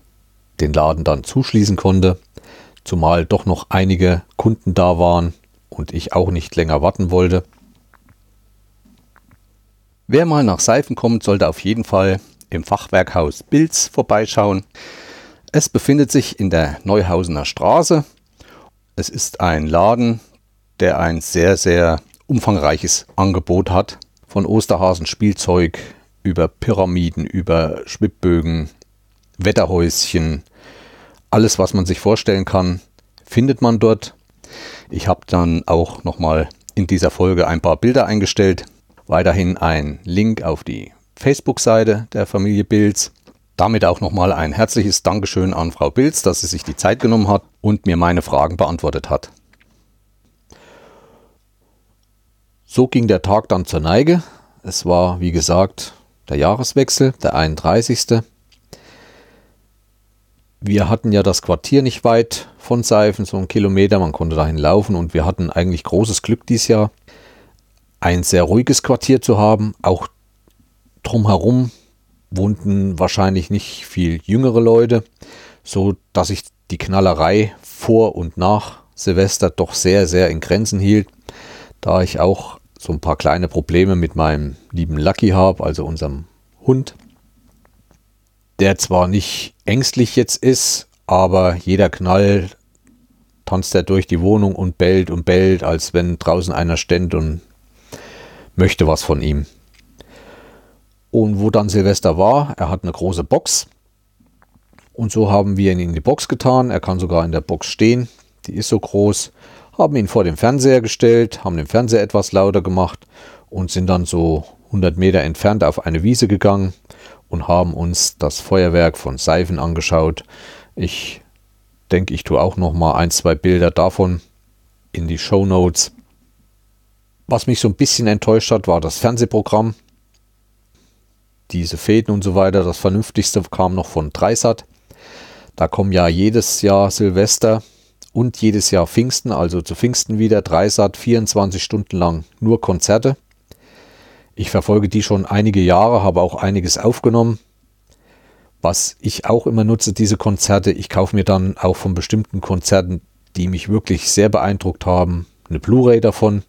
den Laden dann zuschließen konnte, zumal doch noch einige Kunden da waren und ich auch nicht länger warten wollte. Wer mal nach Seifen kommt, sollte auf jeden Fall im Fachwerkhaus Bilz vorbeischauen. Es befindet sich in der Neuhausener Straße. Es ist ein Laden, der ein sehr, sehr umfangreiches Angebot hat. Von Osterhasen Spielzeug über Pyramiden, über Schwibbögen, Wetterhäuschen, alles, was man sich vorstellen kann, findet man dort. Ich habe dann auch nochmal in dieser Folge ein paar Bilder eingestellt. Weiterhin ein Link auf die Facebook-Seite der Familie Bilz. Damit auch nochmal ein herzliches Dankeschön an Frau Bilz, dass sie sich die Zeit genommen hat und mir meine Fragen beantwortet hat. So ging der Tag dann zur Neige. Es war, wie gesagt, der Jahreswechsel, der 31. Wir hatten ja das Quartier nicht weit von Seifen, so einen Kilometer, man konnte dahin laufen und wir hatten eigentlich großes Glück dieses Jahr, ein sehr ruhiges Quartier zu haben. Auch drumherum wohnten wahrscheinlich nicht viel jüngere Leute, so dass ich die Knallerei vor und nach Silvester doch sehr, sehr in Grenzen hielt, da ich auch so ein paar kleine Probleme mit meinem lieben Lucky habe, also unserem Hund, der zwar nicht ängstlich jetzt ist, aber jeder Knall tanzt er durch die Wohnung und bellt und bellt, als wenn draußen einer ständ und möchte was von ihm. Und wo dann Silvester war, er hat eine große Box. Und so haben wir ihn in die Box getan. Er kann sogar in der Box stehen. Die ist so groß. Haben ihn vor den Fernseher gestellt, haben den Fernseher etwas lauter gemacht und sind dann so 100 Meter entfernt auf eine Wiese gegangen und haben uns das Feuerwerk von Seifen angeschaut. Ich denke, ich tue auch noch mal ein, zwei Bilder davon in die Show Notes. Was mich so ein bisschen enttäuscht hat, war das Fernsehprogramm. Diese Fäden und so weiter. Das Vernünftigste kam noch von Dreisat. Da kommen ja jedes Jahr Silvester und jedes Jahr Pfingsten, also zu Pfingsten wieder Dreisat 24 Stunden lang nur Konzerte. Ich verfolge die schon einige Jahre, habe auch einiges aufgenommen. Was ich auch immer nutze, diese Konzerte, ich kaufe mir dann auch von bestimmten Konzerten, die mich wirklich sehr beeindruckt haben, eine Blu-ray davon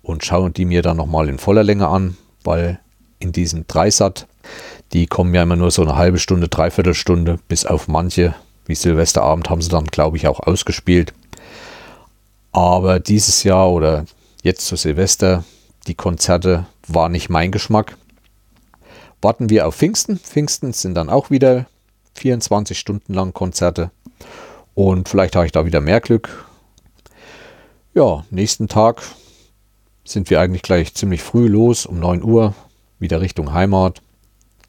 und schaue die mir dann nochmal in voller Länge an, weil in diesen Dreisat, die kommen ja immer nur so eine halbe Stunde, dreiviertel Stunde, bis auf manche, wie Silvesterabend, haben sie dann, glaube ich, auch ausgespielt. Aber dieses Jahr oder jetzt zu Silvester, die Konzerte war nicht mein Geschmack. Warten wir auf Pfingsten. Pfingsten sind dann auch wieder 24 Stunden lang Konzerte. Und vielleicht habe ich da wieder mehr Glück. Ja, nächsten Tag sind wir eigentlich gleich ziemlich früh los, um 9 Uhr, wieder Richtung Heimat.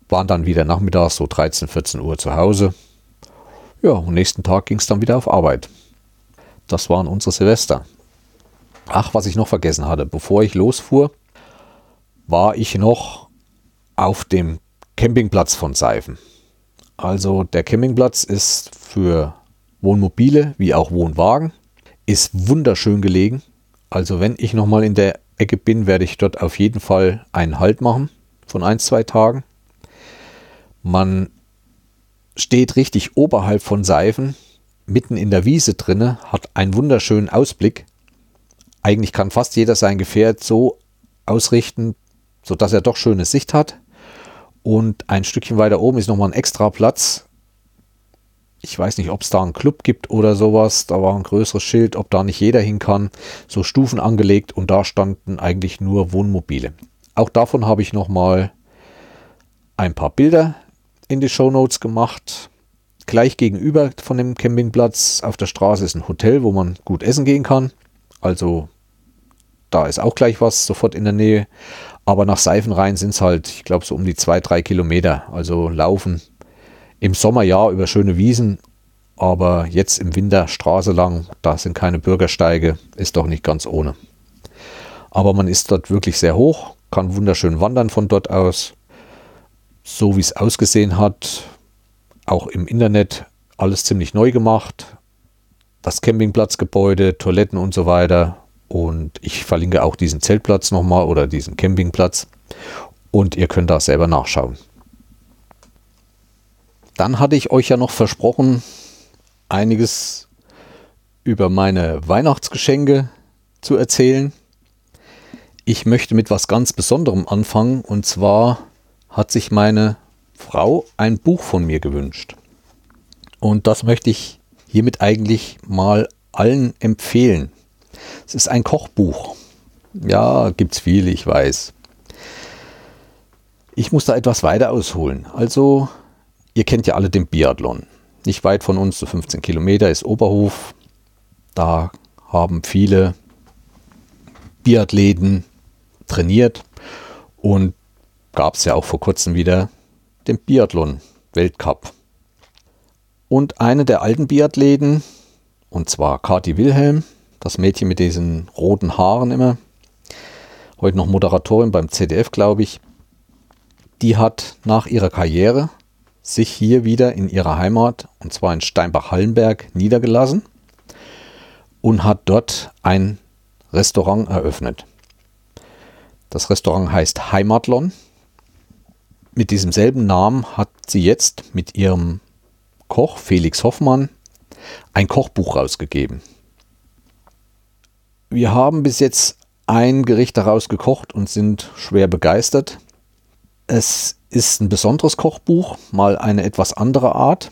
Waren dann wieder nachmittags so 13, 14 Uhr zu Hause. Ja, und nächsten Tag ging es dann wieder auf Arbeit. Das waren unsere Silvester. Ach, was ich noch vergessen hatte, bevor ich losfuhr, war ich noch auf dem Campingplatz von Seifen. Also der Campingplatz ist für Wohnmobile wie auch Wohnwagen, ist wunderschön gelegen. Also wenn ich nochmal in der Ecke bin, werde ich dort auf jeden Fall einen Halt machen von ein, zwei Tagen. Man steht richtig oberhalb von Seifen, mitten in der Wiese drinne, hat einen wunderschönen Ausblick. Eigentlich kann fast jeder sein Gefährt so ausrichten, sodass er doch schöne Sicht hat. Und ein Stückchen weiter oben ist nochmal ein extra Platz. Ich weiß nicht, ob es da einen Club gibt oder sowas. Da war ein größeres Schild, ob da nicht jeder hin kann. So Stufen angelegt und da standen eigentlich nur Wohnmobile. Auch davon habe ich nochmal ein paar Bilder in die Show Notes gemacht. Gleich gegenüber von dem Campingplatz auf der Straße ist ein Hotel, wo man gut essen gehen kann. Also da ist auch gleich was sofort in der Nähe. Aber nach Seifenrhein sind es halt, ich glaube, so um die zwei, drei Kilometer. Also laufen im Sommer ja über schöne Wiesen, aber jetzt im Winter Straße lang, da sind keine Bürgersteige, ist doch nicht ganz ohne. Aber man ist dort wirklich sehr hoch, kann wunderschön wandern von dort aus. So wie es ausgesehen hat, auch im Internet alles ziemlich neu gemacht. Das Campingplatzgebäude, Toiletten und so weiter und ich verlinke auch diesen Zeltplatz nochmal oder diesen Campingplatz. Und ihr könnt da selber nachschauen. Dann hatte ich euch ja noch versprochen, einiges über meine Weihnachtsgeschenke zu erzählen. Ich möchte mit was ganz Besonderem anfangen. Und zwar hat sich meine Frau ein Buch von mir gewünscht. Und das möchte ich hiermit eigentlich mal allen empfehlen. Es ist ein Kochbuch. Ja, gibt es viele, ich weiß. Ich muss da etwas weiter ausholen. Also, ihr kennt ja alle den Biathlon. Nicht weit von uns, so 15 Kilometer, ist Oberhof. Da haben viele Biathleten trainiert und gab es ja auch vor kurzem wieder den Biathlon-Weltcup. Und eine der alten Biathleten, und zwar Kati Wilhelm, das Mädchen mit diesen roten Haaren immer. Heute noch Moderatorin beim ZDF, glaube ich. die hat nach ihrer Karriere sich hier wieder in ihrer Heimat, und zwar in Steinbach-Hallenberg, niedergelassen und hat dort ein Restaurant eröffnet. Das Restaurant heißt Heimatlon. Mit diesem selben Namen hat sie jetzt mit ihrem Koch Felix Hoffmann ein Kochbuch rausgegeben. Wir haben bis jetzt ein Gericht daraus gekocht und sind schwer begeistert. Es ist ein besonderes Kochbuch, mal eine etwas andere Art.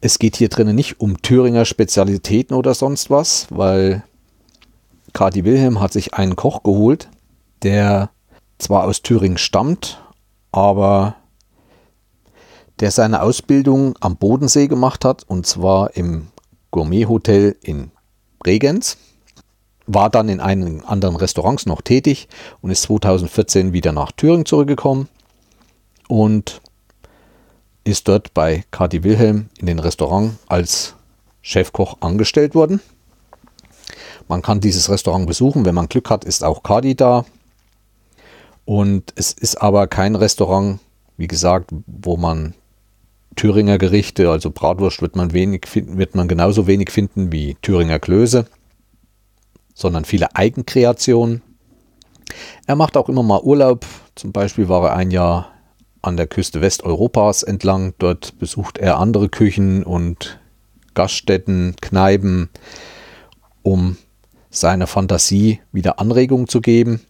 Es geht hier drinnen nicht um Thüringer Spezialitäten oder sonst was, weil Kati Wilhelm hat sich einen Koch geholt, der zwar aus Thüringen stammt, aber der seine Ausbildung am Bodensee gemacht hat, und zwar im Gourmet-Hotel in Bregenz, war dann in einigen anderen Restaurants noch tätig und ist 2014 wieder nach Thüringen zurückgekommen und ist dort bei Kati Wilhelm in den Restaurant als Chefkoch angestellt worden. Man kann dieses Restaurant besuchen, wenn man Glück hat, ist auch Kadi da. Und es ist aber kein Restaurant, wie gesagt, wo man Thüringer Gerichte, also Bratwurst wird man wenig finden, wird man genauso wenig finden wie Thüringer Klöße, sondern viele Eigenkreationen. Er macht auch immer mal Urlaub. Zum Beispiel war er ein Jahr an der Küste Westeuropas entlang. Dort besucht er andere Küchen und Gaststätten, Kneipen, um seiner Fantasie wieder Anregung zu geben.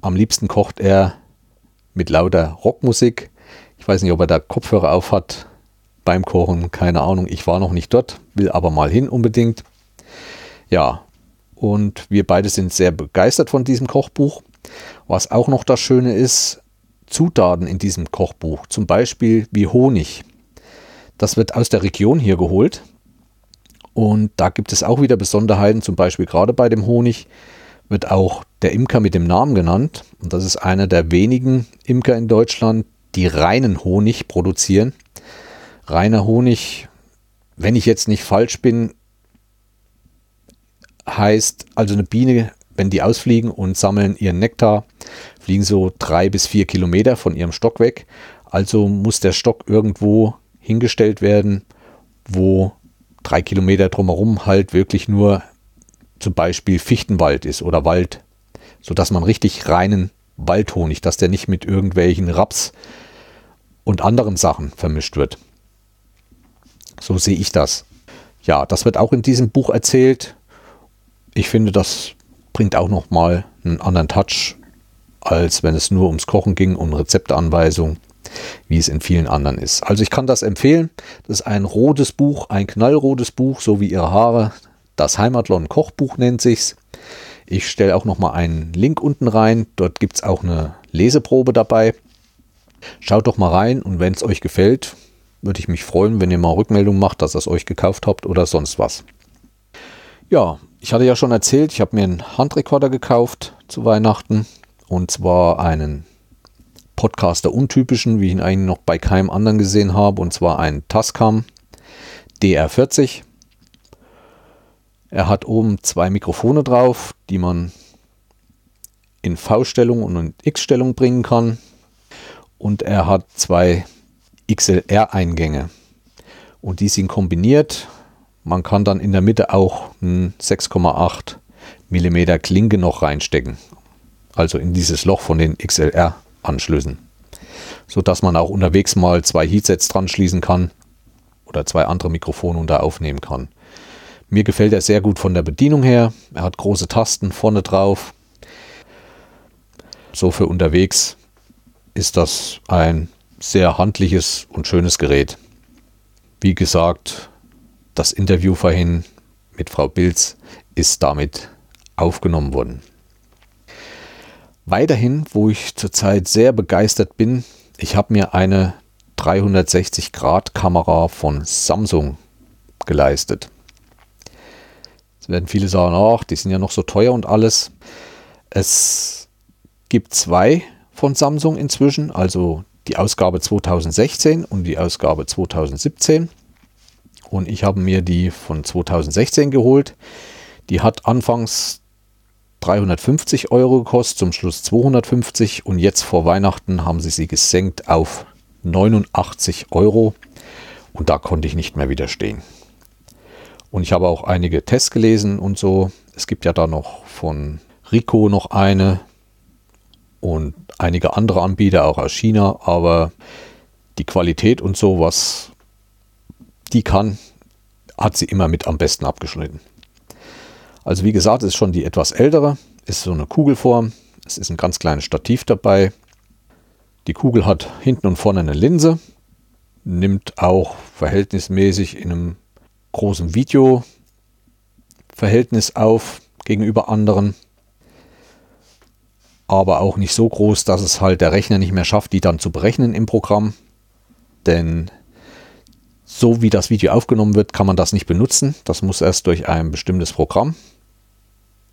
Am liebsten kocht er mit lauter Rockmusik. Ich weiß nicht, ob er da Kopfhörer auf hat beim Kochen, keine Ahnung. Ich war noch nicht dort, will aber mal hin unbedingt. Ja, und wir beide sind sehr begeistert von diesem Kochbuch. Was auch noch das Schöne ist, Zutaten in diesem Kochbuch, zum Beispiel wie Honig. Das wird aus der Region hier geholt. Und da gibt es auch wieder Besonderheiten, zum Beispiel gerade bei dem Honig wird auch der Imker mit dem Namen genannt. Und das ist einer der wenigen Imker in Deutschland, die reinen Honig produzieren. Reiner Honig, wenn ich jetzt nicht falsch bin, heißt also eine Biene, wenn die ausfliegen und sammeln ihren Nektar, fliegen so drei bis vier Kilometer von ihrem Stock weg. Also muss der Stock irgendwo hingestellt werden, wo drei Kilometer drumherum halt wirklich nur zum Beispiel Fichtenwald ist oder Wald, sodass man richtig reinen Waldhonig, dass der nicht mit irgendwelchen Raps und anderen Sachen vermischt wird. So sehe ich das. Ja, das wird auch in diesem Buch erzählt. Ich finde, das bringt auch noch mal einen anderen Touch, als wenn es nur ums Kochen ging und Rezepteanweisung, wie es in vielen anderen ist. Also ich kann das empfehlen. Das ist ein rotes Buch, ein knallrotes Buch, so wie ihre Haare. Das Heimatlon Kochbuch nennt sich's. Ich stelle auch noch mal einen Link unten rein. Dort gibt es auch eine Leseprobe dabei. Schaut doch mal rein und wenn es euch gefällt, würde ich mich freuen, wenn ihr mal Rückmeldung macht, dass ihr es euch gekauft habt oder sonst was. Ja, ich hatte ja schon erzählt, ich habe mir einen Handrekorder gekauft zu Weihnachten und zwar einen Podcaster untypischen, wie ich ihn eigentlich noch bei keinem anderen gesehen habe, und zwar einen Tascam DR40. Er hat oben zwei Mikrofone drauf, die man in V-Stellung und in X-Stellung bringen kann und er hat zwei XLR-Eingänge und die sind kombiniert. Man kann dann in der Mitte auch ein 6,8 mm Klinke noch reinstecken, also in dieses Loch von den XLR-Anschlüssen, sodass man auch unterwegs mal zwei Heatsets dran schließen kann oder zwei andere Mikrofone da aufnehmen kann. Mir gefällt er sehr gut von der Bedienung her. Er hat große Tasten vorne drauf. So für unterwegs ist das ein sehr handliches und schönes Gerät. Wie gesagt, das Interview vorhin mit Frau Bilz ist damit aufgenommen worden. Weiterhin, wo ich zurzeit sehr begeistert bin, ich habe mir eine 360-Grad-Kamera von Samsung geleistet. Jetzt werden viele sagen, ach, die sind ja noch so teuer und alles. Es gibt zwei von Samsung inzwischen, also die Ausgabe 2016 und die Ausgabe 2017. Und ich habe mir die von 2016 geholt. Die hat anfangs 350 Euro gekostet, zum Schluss 250 und jetzt vor Weihnachten haben sie sie gesenkt auf 89 Euro und da konnte ich nicht mehr widerstehen. Und ich habe auch einige Tests gelesen und so. Es gibt ja da noch von Rico noch eine und einige andere Anbieter auch aus China, aber die Qualität und so, was die kann, hat sie immer mit am besten abgeschnitten. Also wie gesagt, es ist schon die etwas ältere, ist so eine Kugelform, es ist ein ganz kleines Stativ dabei. Die Kugel hat hinten und vorne eine Linse, nimmt auch verhältnismäßig in einem großen Video Verhältnis auf gegenüber anderen, aber auch nicht so groß, dass es halt der Rechner nicht mehr schafft, die dann zu berechnen im Programm. Denn so wie das Video aufgenommen wird, kann man das nicht benutzen. Das muss erst durch ein bestimmtes Programm,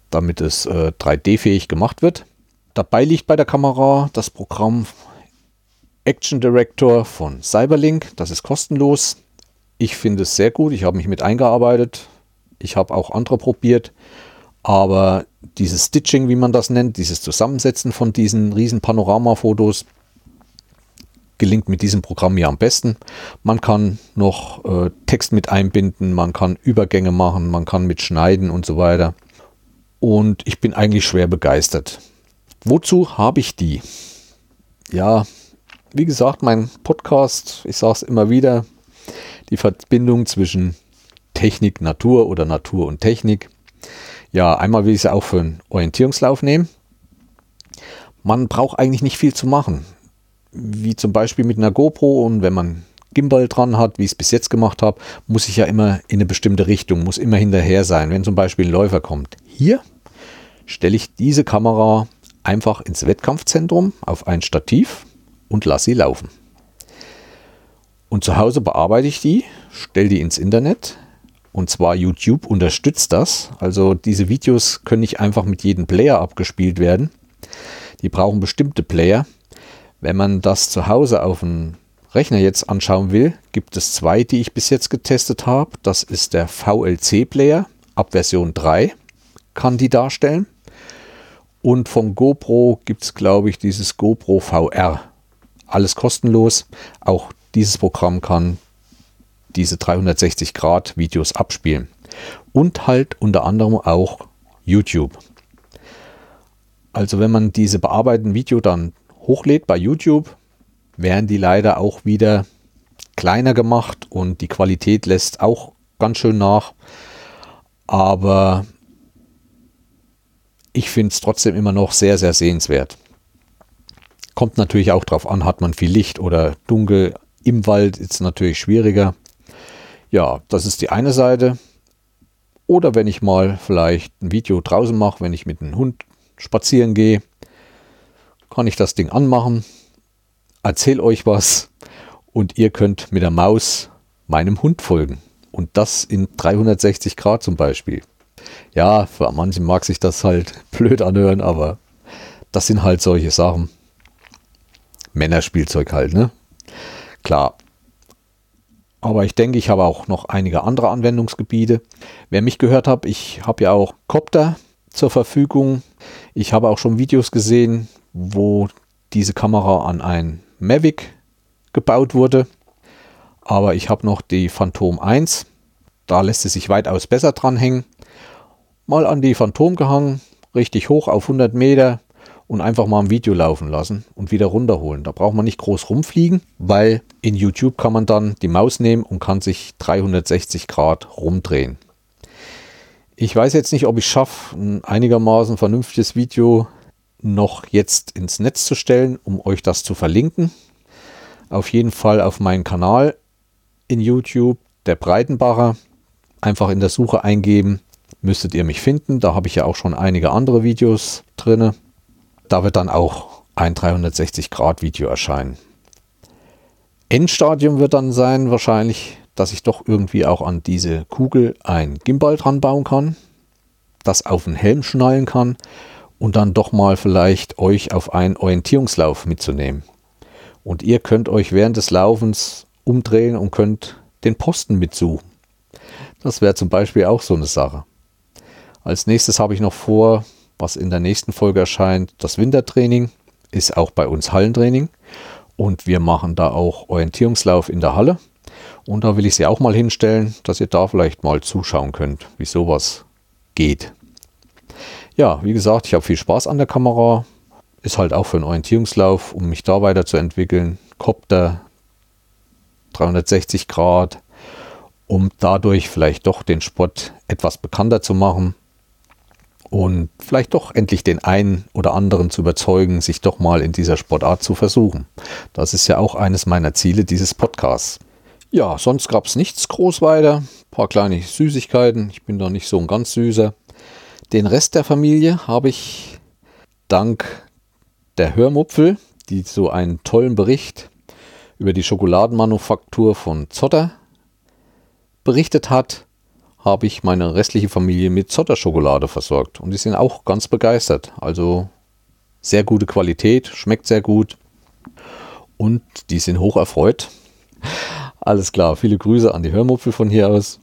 damit es äh, 3D-fähig gemacht wird. Dabei liegt bei der Kamera das Programm Action Director von Cyberlink. Das ist kostenlos. Ich finde es sehr gut. Ich habe mich mit eingearbeitet. Ich habe auch andere probiert. Aber dieses Stitching, wie man das nennt, dieses Zusammensetzen von diesen riesen Panoramafotos, gelingt mit diesem Programm ja am besten. Man kann noch äh, Text mit einbinden, man kann Übergänge machen, man kann mitschneiden und so weiter. Und ich bin eigentlich schwer begeistert. Wozu habe ich die? Ja, wie gesagt, mein Podcast, ich sage es immer wieder, die Verbindung zwischen Technik, Natur oder Natur und Technik. Ja, einmal will ich sie auch für einen Orientierungslauf nehmen. Man braucht eigentlich nicht viel zu machen. Wie zum Beispiel mit einer GoPro und wenn man Gimbal dran hat, wie ich es bis jetzt gemacht habe, muss ich ja immer in eine bestimmte Richtung, muss immer hinterher sein, wenn zum Beispiel ein Läufer kommt. Hier stelle ich diese Kamera einfach ins Wettkampfzentrum auf ein Stativ und lasse sie laufen. Und zu Hause bearbeite ich die, stelle die ins Internet. Und zwar YouTube unterstützt das. Also diese Videos können nicht einfach mit jedem Player abgespielt werden. Die brauchen bestimmte Player. Wenn man das zu Hause auf dem Rechner jetzt anschauen will, gibt es zwei, die ich bis jetzt getestet habe. Das ist der VLC-Player ab Version 3, kann die darstellen. Und von GoPro gibt es, glaube ich, dieses GoPro VR. Alles kostenlos. Auch dieses Programm kann diese 360 Grad Videos abspielen. Und halt unter anderem auch YouTube. Also wenn man diese bearbeiteten Video dann hochlädt bei YouTube, werden die leider auch wieder kleiner gemacht und die Qualität lässt auch ganz schön nach. Aber ich finde es trotzdem immer noch sehr, sehr sehenswert. Kommt natürlich auch darauf an, hat man viel Licht oder dunkel. Im Wald ist es natürlich schwieriger. Ja, das ist die eine Seite. Oder wenn ich mal vielleicht ein Video draußen mache, wenn ich mit einem Hund spazieren gehe, kann ich das Ding anmachen, erzähle euch was und ihr könnt mit der Maus meinem Hund folgen. Und das in 360 Grad zum Beispiel. Ja, für manchen mag sich das halt *laughs* blöd anhören, aber das sind halt solche Sachen. Männerspielzeug halt, ne? Klar. Aber ich denke, ich habe auch noch einige andere Anwendungsgebiete. Wer mich gehört hat, ich habe ja auch Copter zur Verfügung. Ich habe auch schon Videos gesehen, wo diese Kamera an ein Mavic gebaut wurde. Aber ich habe noch die Phantom 1. Da lässt es sich weitaus besser dranhängen mal an die Phantom gehangen, richtig hoch auf 100 Meter und einfach mal ein Video laufen lassen und wieder runterholen. Da braucht man nicht groß rumfliegen, weil in YouTube kann man dann die Maus nehmen und kann sich 360 Grad rumdrehen. Ich weiß jetzt nicht, ob ich schaffe, ein einigermaßen vernünftiges Video noch jetzt ins Netz zu stellen, um euch das zu verlinken. Auf jeden Fall auf meinen Kanal in YouTube, der Breitenbacher. Einfach in der Suche eingeben müsstet ihr mich finden. Da habe ich ja auch schon einige andere Videos drin. Da wird dann auch ein 360-Grad-Video erscheinen. Endstadium wird dann sein wahrscheinlich, dass ich doch irgendwie auch an diese Kugel ein Gimbal dran bauen kann, das auf den Helm schnallen kann und dann doch mal vielleicht euch auf einen Orientierungslauf mitzunehmen. Und ihr könnt euch während des Laufens umdrehen und könnt den Posten mitsuchen. Das wäre zum Beispiel auch so eine Sache. Als nächstes habe ich noch vor, was in der nächsten Folge erscheint, das Wintertraining, ist auch bei uns Hallentraining. Und wir machen da auch Orientierungslauf in der Halle. Und da will ich sie auch mal hinstellen, dass ihr da vielleicht mal zuschauen könnt, wie sowas geht. Ja, wie gesagt, ich habe viel Spaß an der Kamera. Ist halt auch für einen Orientierungslauf, um mich da weiterzuentwickeln. Kopter 360 Grad, um dadurch vielleicht doch den Sport etwas bekannter zu machen und vielleicht doch endlich den einen oder anderen zu überzeugen, sich doch mal in dieser Sportart zu versuchen. Das ist ja auch eines meiner Ziele dieses Podcasts. Ja, sonst gab es nichts groß weiter. Ein paar kleine Süßigkeiten. Ich bin da nicht so ein ganz süßer. Den Rest der Familie habe ich dank der Hörmupfel, die so einen tollen Bericht über die Schokoladenmanufaktur von Zotter berichtet hat, habe ich meine restliche Familie mit Zotter-Schokolade versorgt. Und die sind auch ganz begeistert. Also sehr gute Qualität, schmeckt sehr gut. Und die sind hoch erfreut. *laughs* Alles klar, viele Grüße an die Hörmupfel von hier aus.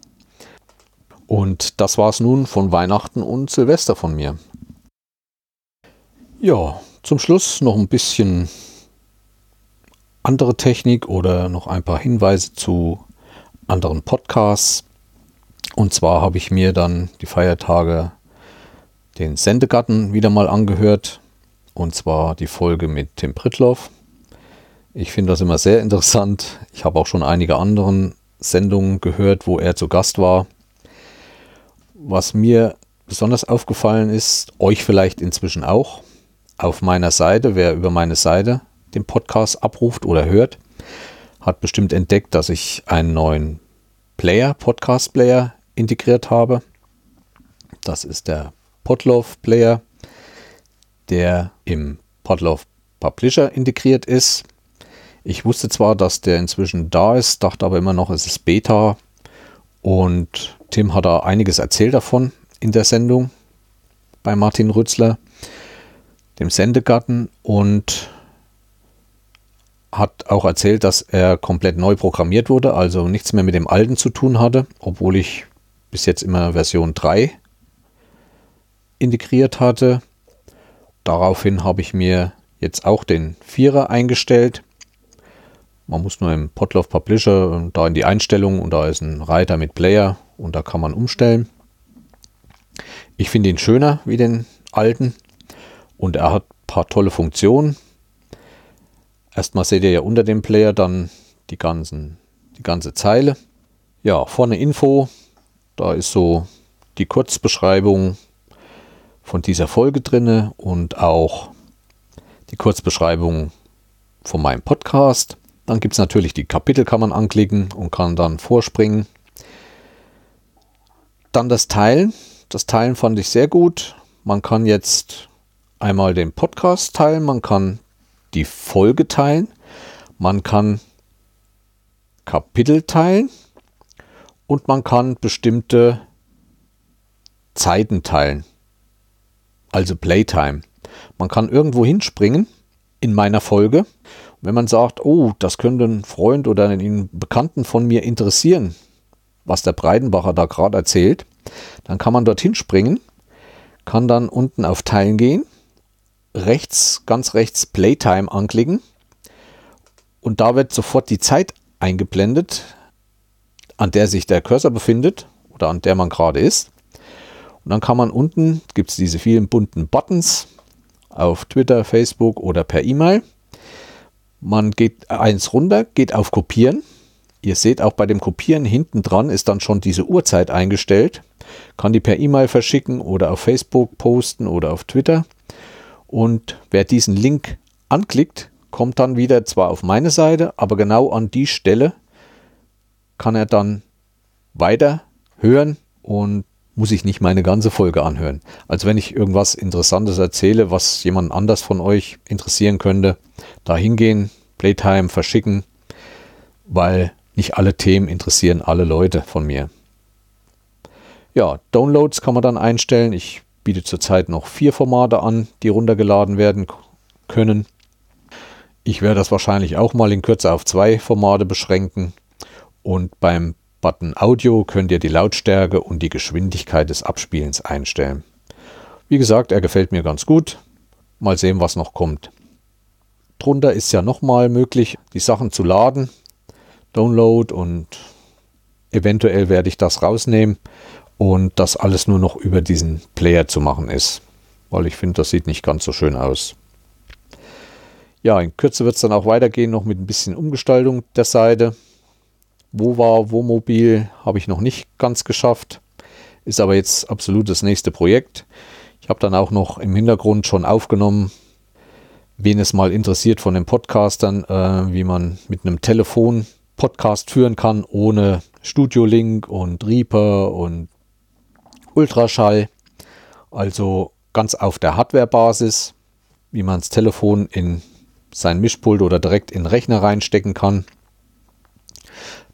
Und das war es nun von Weihnachten und Silvester von mir. Ja, zum Schluss noch ein bisschen andere Technik oder noch ein paar Hinweise zu anderen Podcasts. Und zwar habe ich mir dann die Feiertage den Sendegarten wieder mal angehört. Und zwar die Folge mit Tim Pritloff. Ich finde das immer sehr interessant. Ich habe auch schon einige anderen Sendungen gehört, wo er zu Gast war. Was mir besonders aufgefallen ist, euch vielleicht inzwischen auch, auf meiner Seite, wer über meine Seite den Podcast abruft oder hört, hat bestimmt entdeckt, dass ich einen neuen Player, Podcast Player integriert habe. Das ist der Podlove Player, der im Podlove Publisher integriert ist. Ich wusste zwar, dass der inzwischen da ist, dachte aber immer noch, es ist Beta. Und Tim hat da einiges erzählt davon in der Sendung bei Martin Rützler, dem Sendegarten. Und hat auch erzählt, dass er komplett neu programmiert wurde, also nichts mehr mit dem alten zu tun hatte, obwohl ich bis jetzt immer Version 3 integriert hatte. Daraufhin habe ich mir jetzt auch den Vierer eingestellt. Man muss nur im Potloff Publisher da in die Einstellungen und da ist ein Reiter mit Player und da kann man umstellen. Ich finde ihn schöner wie den alten und er hat ein paar tolle Funktionen. Erstmal seht ihr ja unter dem Player dann die, ganzen, die ganze Zeile. Ja, vorne Info. Da ist so die Kurzbeschreibung von dieser Folge drinne und auch die Kurzbeschreibung von meinem Podcast. Dann gibt es natürlich die Kapitel, kann man anklicken und kann dann vorspringen. Dann das Teilen. Das Teilen fand ich sehr gut. Man kann jetzt einmal den Podcast teilen, man kann die Folge teilen, man kann Kapitel teilen und man kann bestimmte Zeiten teilen, also Playtime. Man kann irgendwo hinspringen in meiner Folge. wenn man sagt, oh, das könnte ein Freund oder einen Bekannten von mir interessieren, was der Breidenbacher da gerade erzählt, dann kann man dorthin springen, kann dann unten auf Teilen gehen rechts, ganz rechts Playtime anklicken und da wird sofort die Zeit eingeblendet, an der sich der Cursor befindet oder an der man gerade ist. Und dann kann man unten, gibt es diese vielen bunten Buttons auf Twitter, Facebook oder per E-Mail. Man geht eins runter, geht auf Kopieren. Ihr seht auch bei dem Kopieren hinten dran ist dann schon diese Uhrzeit eingestellt. Kann die per E-Mail verschicken oder auf Facebook posten oder auf Twitter. Und wer diesen Link anklickt, kommt dann wieder zwar auf meine Seite, aber genau an die Stelle kann er dann weiter hören und muss ich nicht meine ganze Folge anhören. Also wenn ich irgendwas Interessantes erzähle, was jemand anders von euch interessieren könnte, da hingehen, Playtime verschicken, weil nicht alle Themen interessieren alle Leute von mir. Ja, Downloads kann man dann einstellen. Ich bietet zurzeit noch vier Formate an, die runtergeladen werden können. Ich werde das wahrscheinlich auch mal in Kürze auf zwei Formate beschränken. Und beim Button Audio könnt ihr die Lautstärke und die Geschwindigkeit des Abspielens einstellen. Wie gesagt, er gefällt mir ganz gut. Mal sehen, was noch kommt. Drunter ist ja nochmal möglich, die Sachen zu laden. Download und eventuell werde ich das rausnehmen und das alles nur noch über diesen Player zu machen ist. Weil ich finde, das sieht nicht ganz so schön aus. Ja, in Kürze wird es dann auch weitergehen, noch mit ein bisschen Umgestaltung der Seite. Wo war Wohnmobil, habe ich noch nicht ganz geschafft. Ist aber jetzt absolut das nächste Projekt. Ich habe dann auch noch im Hintergrund schon aufgenommen, wen es mal interessiert von den Podcastern, äh, wie man mit einem Telefon Podcast führen kann, ohne Studio-Link und Reaper und Ultraschall. Also ganz auf der Hardware-Basis, wie man das Telefon in sein Mischpult oder direkt in den Rechner reinstecken kann.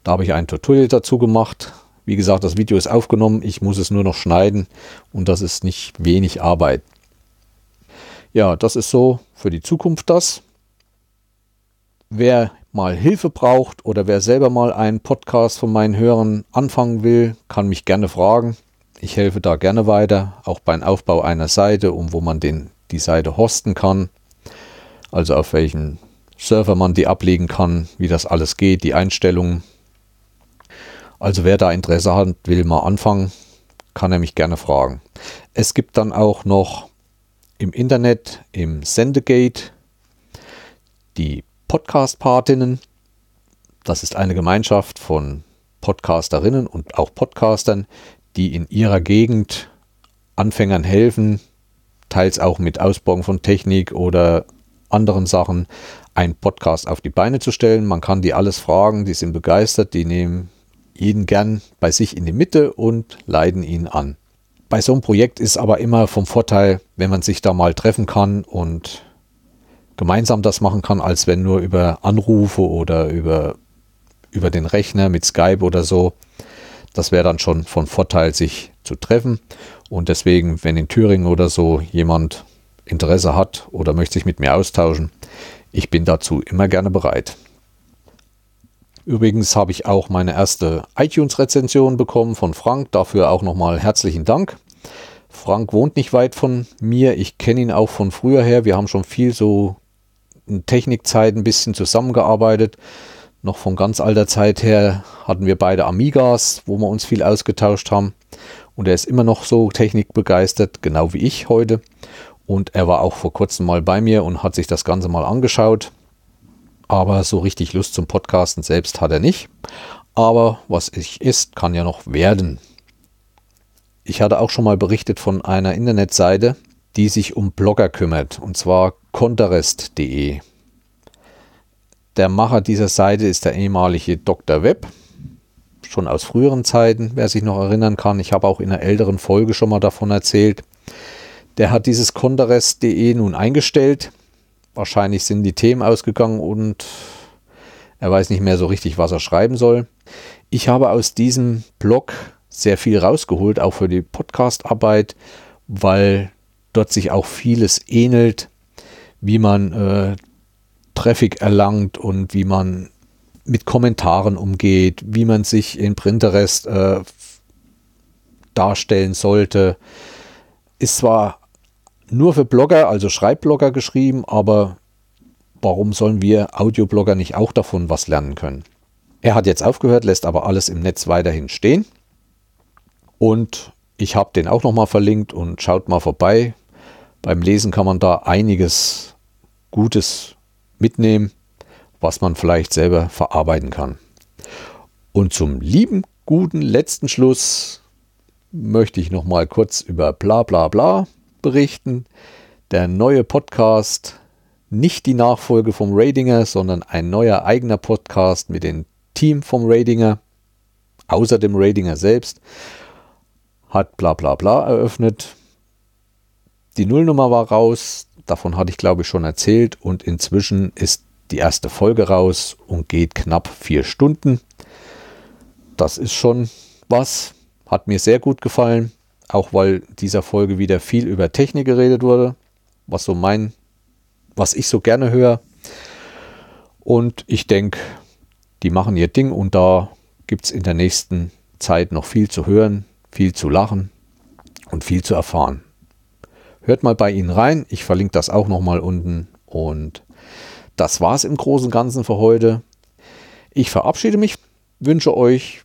Da habe ich ein Tutorial dazu gemacht. Wie gesagt, das Video ist aufgenommen, ich muss es nur noch schneiden und das ist nicht wenig Arbeit. Ja, das ist so für die Zukunft das. Wer mal Hilfe braucht oder wer selber mal einen Podcast von meinen Hörern anfangen will, kann mich gerne fragen. Ich helfe da gerne weiter, auch beim Aufbau einer Seite, um wo man den, die Seite hosten kann. Also auf welchen Server man die ablegen kann, wie das alles geht, die Einstellungen. Also wer da Interesse hat, will mal anfangen, kann er mich gerne fragen. Es gibt dann auch noch im Internet, im Sendegate, die Podcast-Patinnen. Das ist eine Gemeinschaft von Podcasterinnen und auch Podcastern, die in ihrer Gegend Anfängern helfen, teils auch mit Ausbau von Technik oder anderen Sachen, einen Podcast auf die Beine zu stellen. Man kann die alles fragen, die sind begeistert, die nehmen jeden gern bei sich in die Mitte und leiten ihn an. Bei so einem Projekt ist aber immer vom Vorteil, wenn man sich da mal treffen kann und gemeinsam das machen kann, als wenn nur über Anrufe oder über, über den Rechner mit Skype oder so. Das wäre dann schon von Vorteil, sich zu treffen. Und deswegen, wenn in Thüringen oder so jemand Interesse hat oder möchte sich mit mir austauschen, ich bin dazu immer gerne bereit. Übrigens habe ich auch meine erste iTunes-Rezension bekommen von Frank. Dafür auch nochmal herzlichen Dank. Frank wohnt nicht weit von mir. Ich kenne ihn auch von früher her. Wir haben schon viel so in Technikzeit ein bisschen zusammengearbeitet. Noch von ganz alter Zeit her hatten wir beide Amigas, wo wir uns viel ausgetauscht haben. Und er ist immer noch so technikbegeistert, genau wie ich heute. Und er war auch vor kurzem mal bei mir und hat sich das Ganze mal angeschaut aber so richtig Lust zum Podcasten selbst hat er nicht. Aber was ich ist, kann ja noch werden. Ich hatte auch schon mal berichtet von einer Internetseite, die sich um Blogger kümmert, und zwar conterest.de. Der Macher dieser Seite ist der ehemalige Dr. Web, schon aus früheren Zeiten, wer sich noch erinnern kann. Ich habe auch in einer älteren Folge schon mal davon erzählt. Der hat dieses conterest.de nun eingestellt Wahrscheinlich sind die Themen ausgegangen und er weiß nicht mehr so richtig, was er schreiben soll. Ich habe aus diesem Blog sehr viel rausgeholt, auch für die Podcast-Arbeit, weil dort sich auch vieles ähnelt, wie man äh, Traffic erlangt und wie man mit Kommentaren umgeht, wie man sich in Printerest äh, darstellen sollte. Ist zwar nur für Blogger, also Schreibblogger geschrieben, aber warum sollen wir Audioblogger nicht auch davon was lernen können? Er hat jetzt aufgehört, lässt aber alles im Netz weiterhin stehen. Und ich habe den auch nochmal verlinkt und schaut mal vorbei. Beim Lesen kann man da einiges Gutes mitnehmen, was man vielleicht selber verarbeiten kann. Und zum lieben, guten letzten Schluss möchte ich noch mal kurz über bla bla bla berichten. Der neue Podcast, nicht die Nachfolge vom Radinger, sondern ein neuer eigener Podcast mit dem Team vom Radinger, außer dem Radinger selbst, hat bla bla bla eröffnet. Die Nullnummer war raus, davon hatte ich glaube ich schon erzählt und inzwischen ist die erste Folge raus und geht knapp vier Stunden. Das ist schon was, hat mir sehr gut gefallen auch weil dieser Folge wieder viel über Technik geredet wurde, was so mein, was ich so gerne höre. Und ich denke, die machen ihr Ding und da gibt es in der nächsten Zeit noch viel zu hören, viel zu lachen und viel zu erfahren. Hört mal bei ihnen rein. Ich verlinke das auch nochmal unten. Und das war es im Großen und Ganzen für heute. Ich verabschiede mich, wünsche euch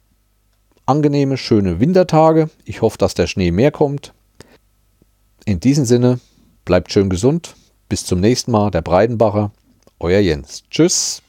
angenehme, schöne Wintertage. Ich hoffe, dass der Schnee mehr kommt. In diesem Sinne, bleibt schön gesund. Bis zum nächsten Mal, der Breidenbacher. Euer Jens. Tschüss.